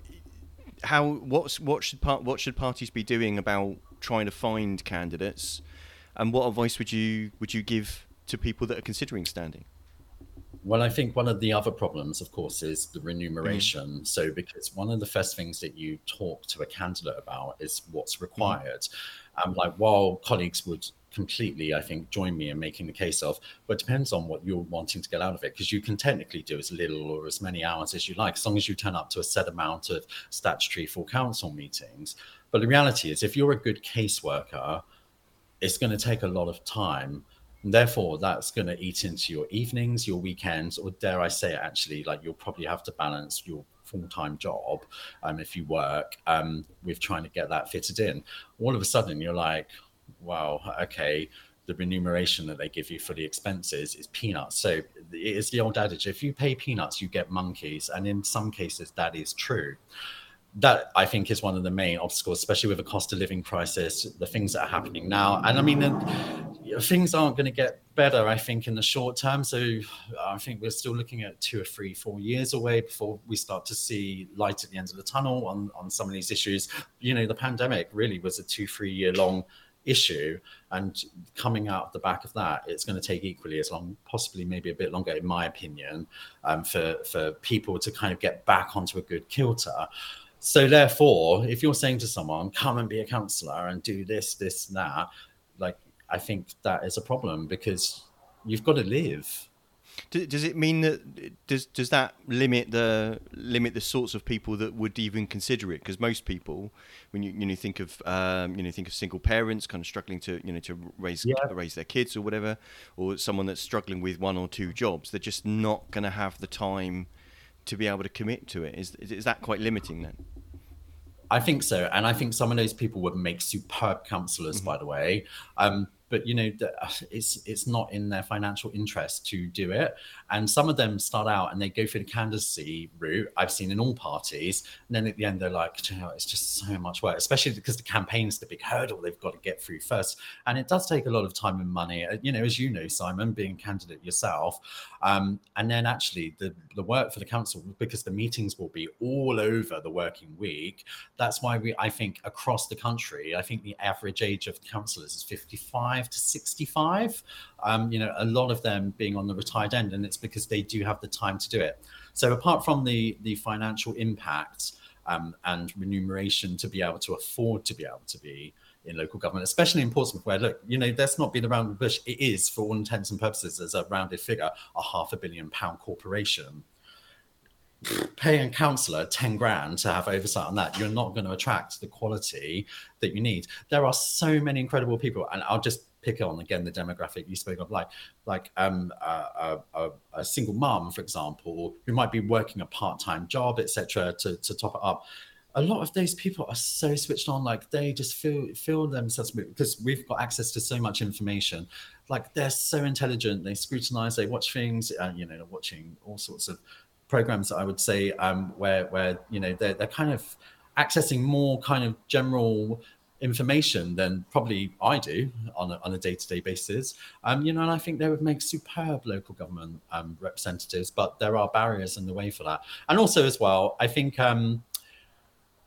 how what's what should part what should parties be doing about trying to find candidates, and what advice would you would you give to people that are considering standing? Well, I think one of the other problems, of course, is the remuneration. Mm. So, because one of the first things that you talk to a candidate about is what's required. Mm. Um, like, while colleagues would completely, I think, join me in making the case of, but it depends on what you're wanting to get out of it, because you can technically do as little or as many hours as you like, as long as you turn up to a set amount of statutory full council meetings. But the reality is, if you're a good caseworker, it's going to take a lot of time. And therefore, that's going to eat into your evenings, your weekends, or dare I say, it, actually, like you'll probably have to balance your full-time job um, if you work um, with trying to get that fitted in all of a sudden you're like wow, okay, the remuneration that they give you for the expenses is peanuts. So it is the old adage: if you pay peanuts, you get monkeys, and in some cases that is true. That I think is one of the main obstacles, especially with the cost of living crisis, the things that are happening now. And I mean, things aren't going to get better, I think, in the short term. So I think we're still looking at two or three, four years away before we start to see light at the end of the tunnel on, on some of these issues. You know, the pandemic really was a two, three year long issue and coming out of the back of that it's going to take equally as long possibly maybe a bit longer in my opinion um, for for people to kind of get back onto a good kilter so therefore if you're saying to someone come and be a councillor and do this this and that like i think that is a problem because you've got to live does it mean that does does that limit the limit the sorts of people that would even consider it? Because most people, when you you know think of um, you know think of single parents kind of struggling to you know to raise yeah. raise their kids or whatever, or someone that's struggling with one or two jobs, they're just not going to have the time to be able to commit to it. Is is that quite limiting then? I think so, and I think some of those people would make superb councillors. Mm-hmm. By the way, um, but you know it's it's not in their financial interest to do it and some of them start out and they go through the candidacy route. I've seen in all parties. And then at the end they're like you know, it's just so much work especially because the campaign's the big hurdle they've got to get through first. And it does take a lot of time and money. Uh, you know as you know simon being a candidate yourself um, and then actually the the work for the council because the meetings will be all over the working week that's why we i think across the country i think the average age of councillors is 55 to 65. Um, you know, a lot of them being on the retired end, and it's because they do have the time to do it. So apart from the the financial impact um, and remuneration to be able to afford to be able to be in local government, especially in Portsmouth, where look, you know, let's not beat around the bush. It is, for all intents and purposes, as a rounded figure, a half a billion pound corporation. Paying a councillor 10 grand to have oversight on that, you're not going to attract the quality that you need. There are so many incredible people, and I'll just pick on again the demographic you spoke of, like like um, a, a, a single mom, for example, who might be working a part time job, etc., to to top it up. A lot of those people are so switched on, like they just feel feel themselves because we've got access to so much information. Like they're so intelligent, they scrutinize, they watch things, uh, you know, watching all sorts of programs. I would say um, where where you know they're they're kind of accessing more kind of general information than probably I do on a, on a day-to-day basis. Um, you know, and I think they would make superb local government um, representatives, but there are barriers in the way for that. And also, as well, I think um,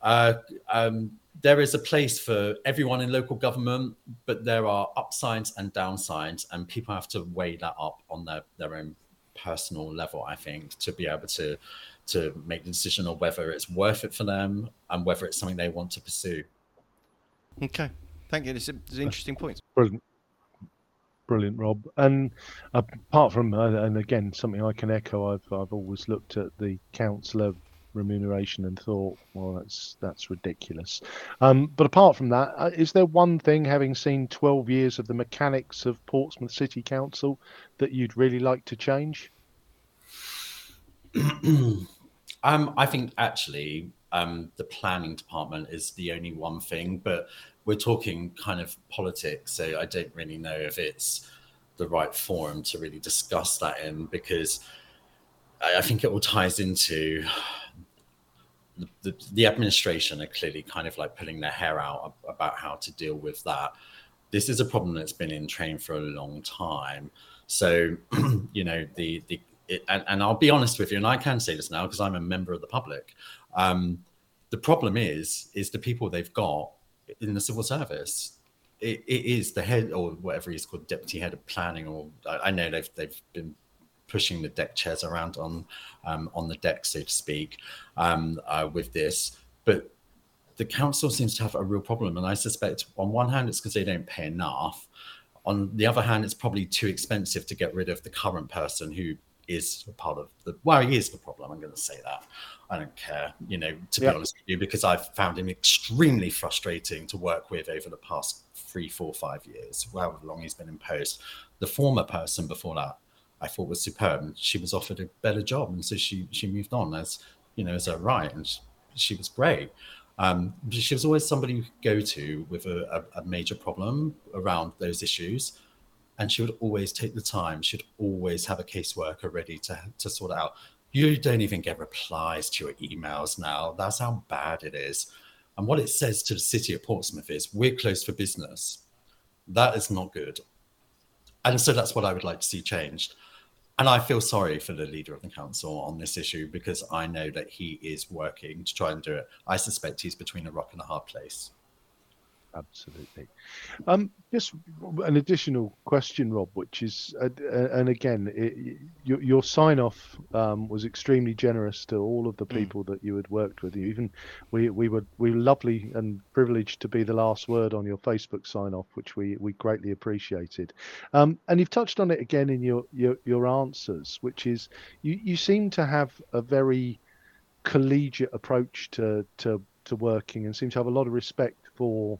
uh, um, there is a place for everyone in local government, but there are upsides and downsides, and people have to weigh that up on their, their own personal level, I think, to be able to to make the decision on whether it's worth it for them and whether it's something they want to pursue. Okay, thank you. It's, a, it's an interesting point. Brilliant. Brilliant, Rob. And apart from, uh, and again, something I can echo, I've I've always looked at the councillor remuneration and thought, well, that's that's ridiculous. Um, but apart from that, uh, there one thing, having seen 12 years of the mechanics of Portsmouth City Council, that you'd really like to change? *clears throat* um, I think actually um, the planning department is the only one thing, but we're talking kind of politics, so I don't really know if it's the right forum to really discuss that in because I think it all ties into the, the, the, administration are clearly kind of like pulling their hair out about how to deal with that. This is a problem that's been in train for a long time. So, *clears throat* you know, the the it, and, and, I'll be honest with you, and I can say this now because I'm a member of the public. Um, the problem is, is the people they've got in the civil service. It, it is the head or whatever he's called, deputy head of planning, or I, know they've they've been pushing the deck chairs around on um, on the deck, so to speak, um, uh, with this. But the council seems to have a real problem, and I suspect on one hand it's because they don't pay enough. On the other hand, it's probably too expensive to get rid of the current person who is a part of the well, he is the problem. I'm going to say that. I don't care, you know, to be honest with you, because I've found him extremely frustrating to work with over the past three, four, five years, however long he's been in post. The former person before that I thought was superb. She was offered a better job, and so she she moved on as you know as a right, and she, she was great. Um, she was always somebody you could go to with a, a, a, major problem around those issues, and she would always take the time. She'd always have a caseworker ready to to sort out. You don't even get replies to your emails now. That's how bad it is. And what it says to the city of Portsmouth is, "We're closed for business." That is not good. And so that's what I would like to see changed. And I feel sorry for the leader of the council on this issue because I know that he is working to try and do it. I suspect he's between a rock and a hard place. Absolutely. Um, just an additional question, Rob, which is, uh, and again, it, your, your sign off um, was extremely generous to all of the mm. people mm. that you had worked with. You even we we were we were lovely and privileged to be the last word on your Facebook sign off, which we we greatly appreciated. Um, and you've touched on it again in your your, your answers, which is you you seem to have a very collegiate approach to to to working and seem to have a lot of respect for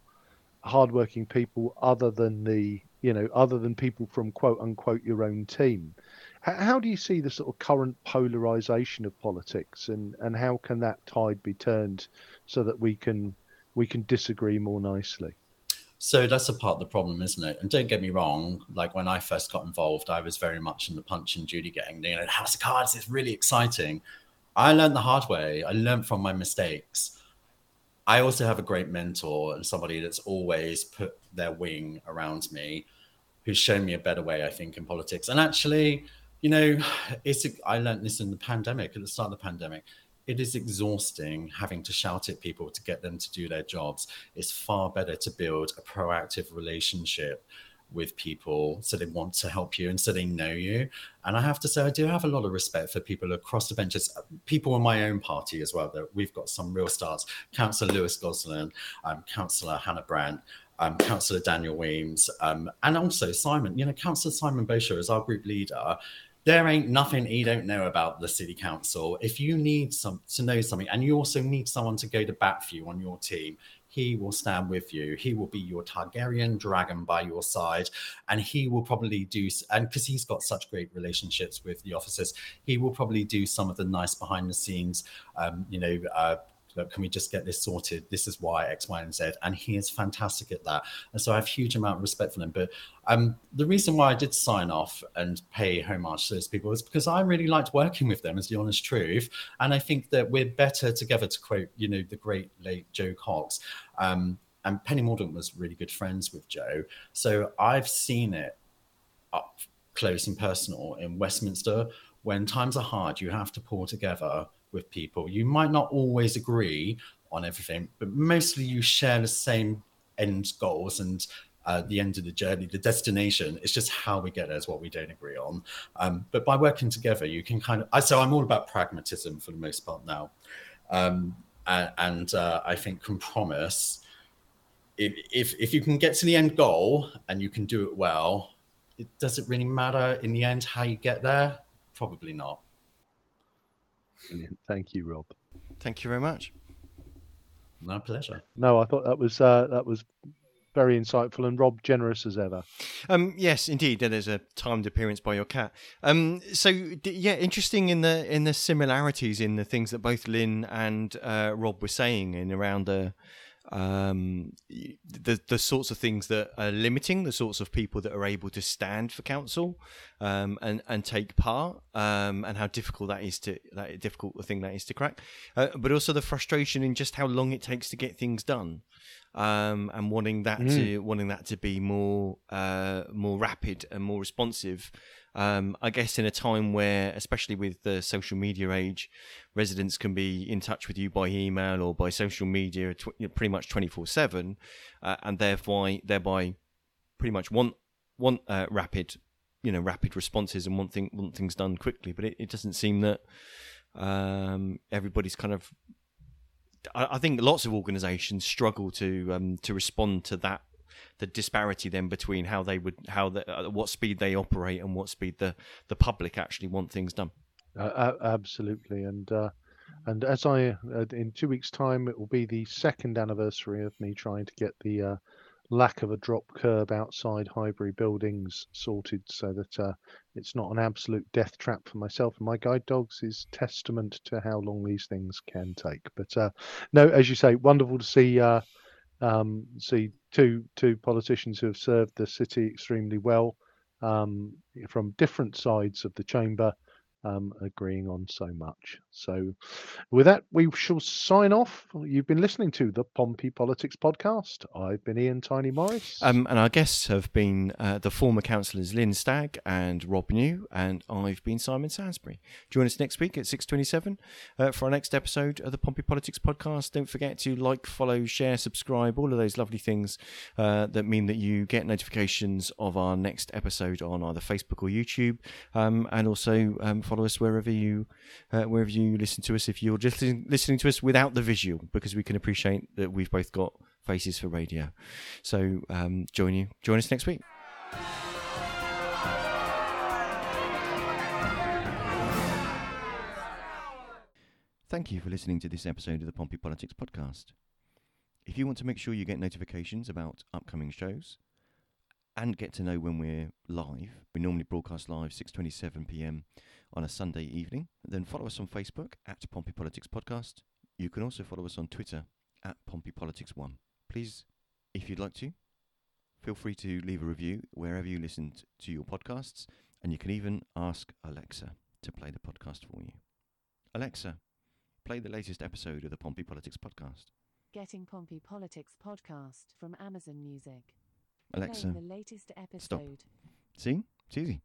hardworking people other than the you know other than people from quote unquote your own team. How, do you see the sort of current polarization of politics and and how can that tide be turned so that we can we can disagree more nicely? So that's a part of the problem isn't it? And don't get me wrong like when i first got involved i was very much in the punch and judy gang you know house of cards is really exciting. I learned the hard way. I learned from my mistakes I also have a great mentor and somebody that's always put their wing around me, who's shown me a better way, I think, in politics. And actually, you know, it's I learned this in the pandemic, at the start of the pandemic. It is exhausting having to shout at people to get them to do their jobs. It's far better to build a proactive relationship with people so they want to help you and so they know you. And i have to say i do have a lot of respect for people across the benches people in my own party as well that we've got some real stars. Councillor lewis gosling um, councillor hannah brandt um, councillor daniel wemyss um, and also simon you know councillor simon bosher is our group leader. There ain't nothing he don't know about the city council. If you need some to know something, and you also need someone to go to bat for you on your team, he will stand with you. He will be your Targaryen dragon by your side, and he will probably do. And because he's got such great relationships with the officers, he will probably do some of the nice behind the scenes, um, you know, uh, look, can we just get this sorted? This is why X, Y, and Z. And he is fantastic at that. And so I have huge amount of respect for him. But um, the reason why I did sign off and pay homage to those people is because I really liked working with them, as the honest truth. And I think that we're better together, to quote, you know, the great late Jo Cox. Um, and Penny Mordaunt was really good friends with Jo. So I've seen it up close and personal in Westminster. When times are hard, you have to pull together with people. You might not always agree on everything, but mostly you share the same end goals and uh, the end of the journey, the destination. It's just how we get there is what we don't agree on. Um, but by working together, you can kind of. So I'm all about pragmatism for the most part now, um, and, uh, I think compromise. If, if, if you can get to the end goal and you can do it well, it does it really matter in the end how you get there? Probably not. Brilliant. Thank you, Rob. Thank you very much. My pleasure. No, I thought that was uh, that was very insightful and Rob generous as ever. Um, yes, indeed. There's a timed appearance by your cat. Um, so d- yeah, interesting in the in the similarities in the things that both Lynne and uh, Rob were saying in around the um, the the sorts of things that are limiting the sorts of people that are able to stand for council um, and and take part um, and how difficult that is to that difficult the thing that is to crack, uh, but also the frustration in just how long it takes to get things done. Um, and wanting that Mm. to wanting that to be more uh, more rapid and more responsive, um, I guess in a time where, especially with the social media age, residents can be in touch with you by email or by social media tw- pretty much 24 7 uh, and thereby thereby pretty much want want uh, rapid you know rapid responses and want, thing, want things done quickly. But it, it doesn't seem that um, everybody's kind of I, I think lots of organizations struggle to um, to respond to that the disparity then between how they would how the, uh, what speed they operate and what speed the the public actually want things done Uh, absolutely, and uh, and as I uh, in two weeks' time, it will be the second anniversary of me trying to get the uh, lack of a drop curb outside Highbury buildings sorted, so that uh, it's not an absolute death trap for myself and my guide dogs. Is testament to how long these things can take. But uh, no, as you say, wonderful to see. Um, see two two politicians who have served the city extremely well um, from different sides of the chamber um, agreeing on so much. So, with that, we shall sign off. You've been listening to the Pompey Politics podcast. I've been Ian Tiny Morris. Um, and our guests have been uh, the former councillors Lynne Stagg and Rob New, and I've been Simon Sainsbury. Join us next week at 6.27 uh, for our next episode of the Pompey Politics podcast. Don't forget to like, follow, share, subscribe, all of those lovely things uh, that mean that you get notifications of our next episode on either Facebook or YouTube, um, and also um, follow us wherever you uh, wherever you listen to us if you're just listening, listening to us without the visual, because we can appreciate that we've both got faces for radio. So um, join you. Join us next week. Thank you for listening to this episode of the Pompey Politics Podcast. If you want to make sure you get notifications about upcoming shows and get to know when we're live, we normally broadcast live 6:27 p.m. on a Sunday evening. Then follow us on Facebook at Pompey Politics Podcast. You can also follow us on Twitter at Pompey Politics One. Please, if you'd like to, feel free to leave a review wherever you listen to your podcasts, and you can even ask Alexa to play the podcast for you. Alexa, play the latest episode of the Pompey Politics Podcast. Getting Pompey Politics podcast from Amazon Music. Alexa, Playing the latest episode. Stop. see? It's easy.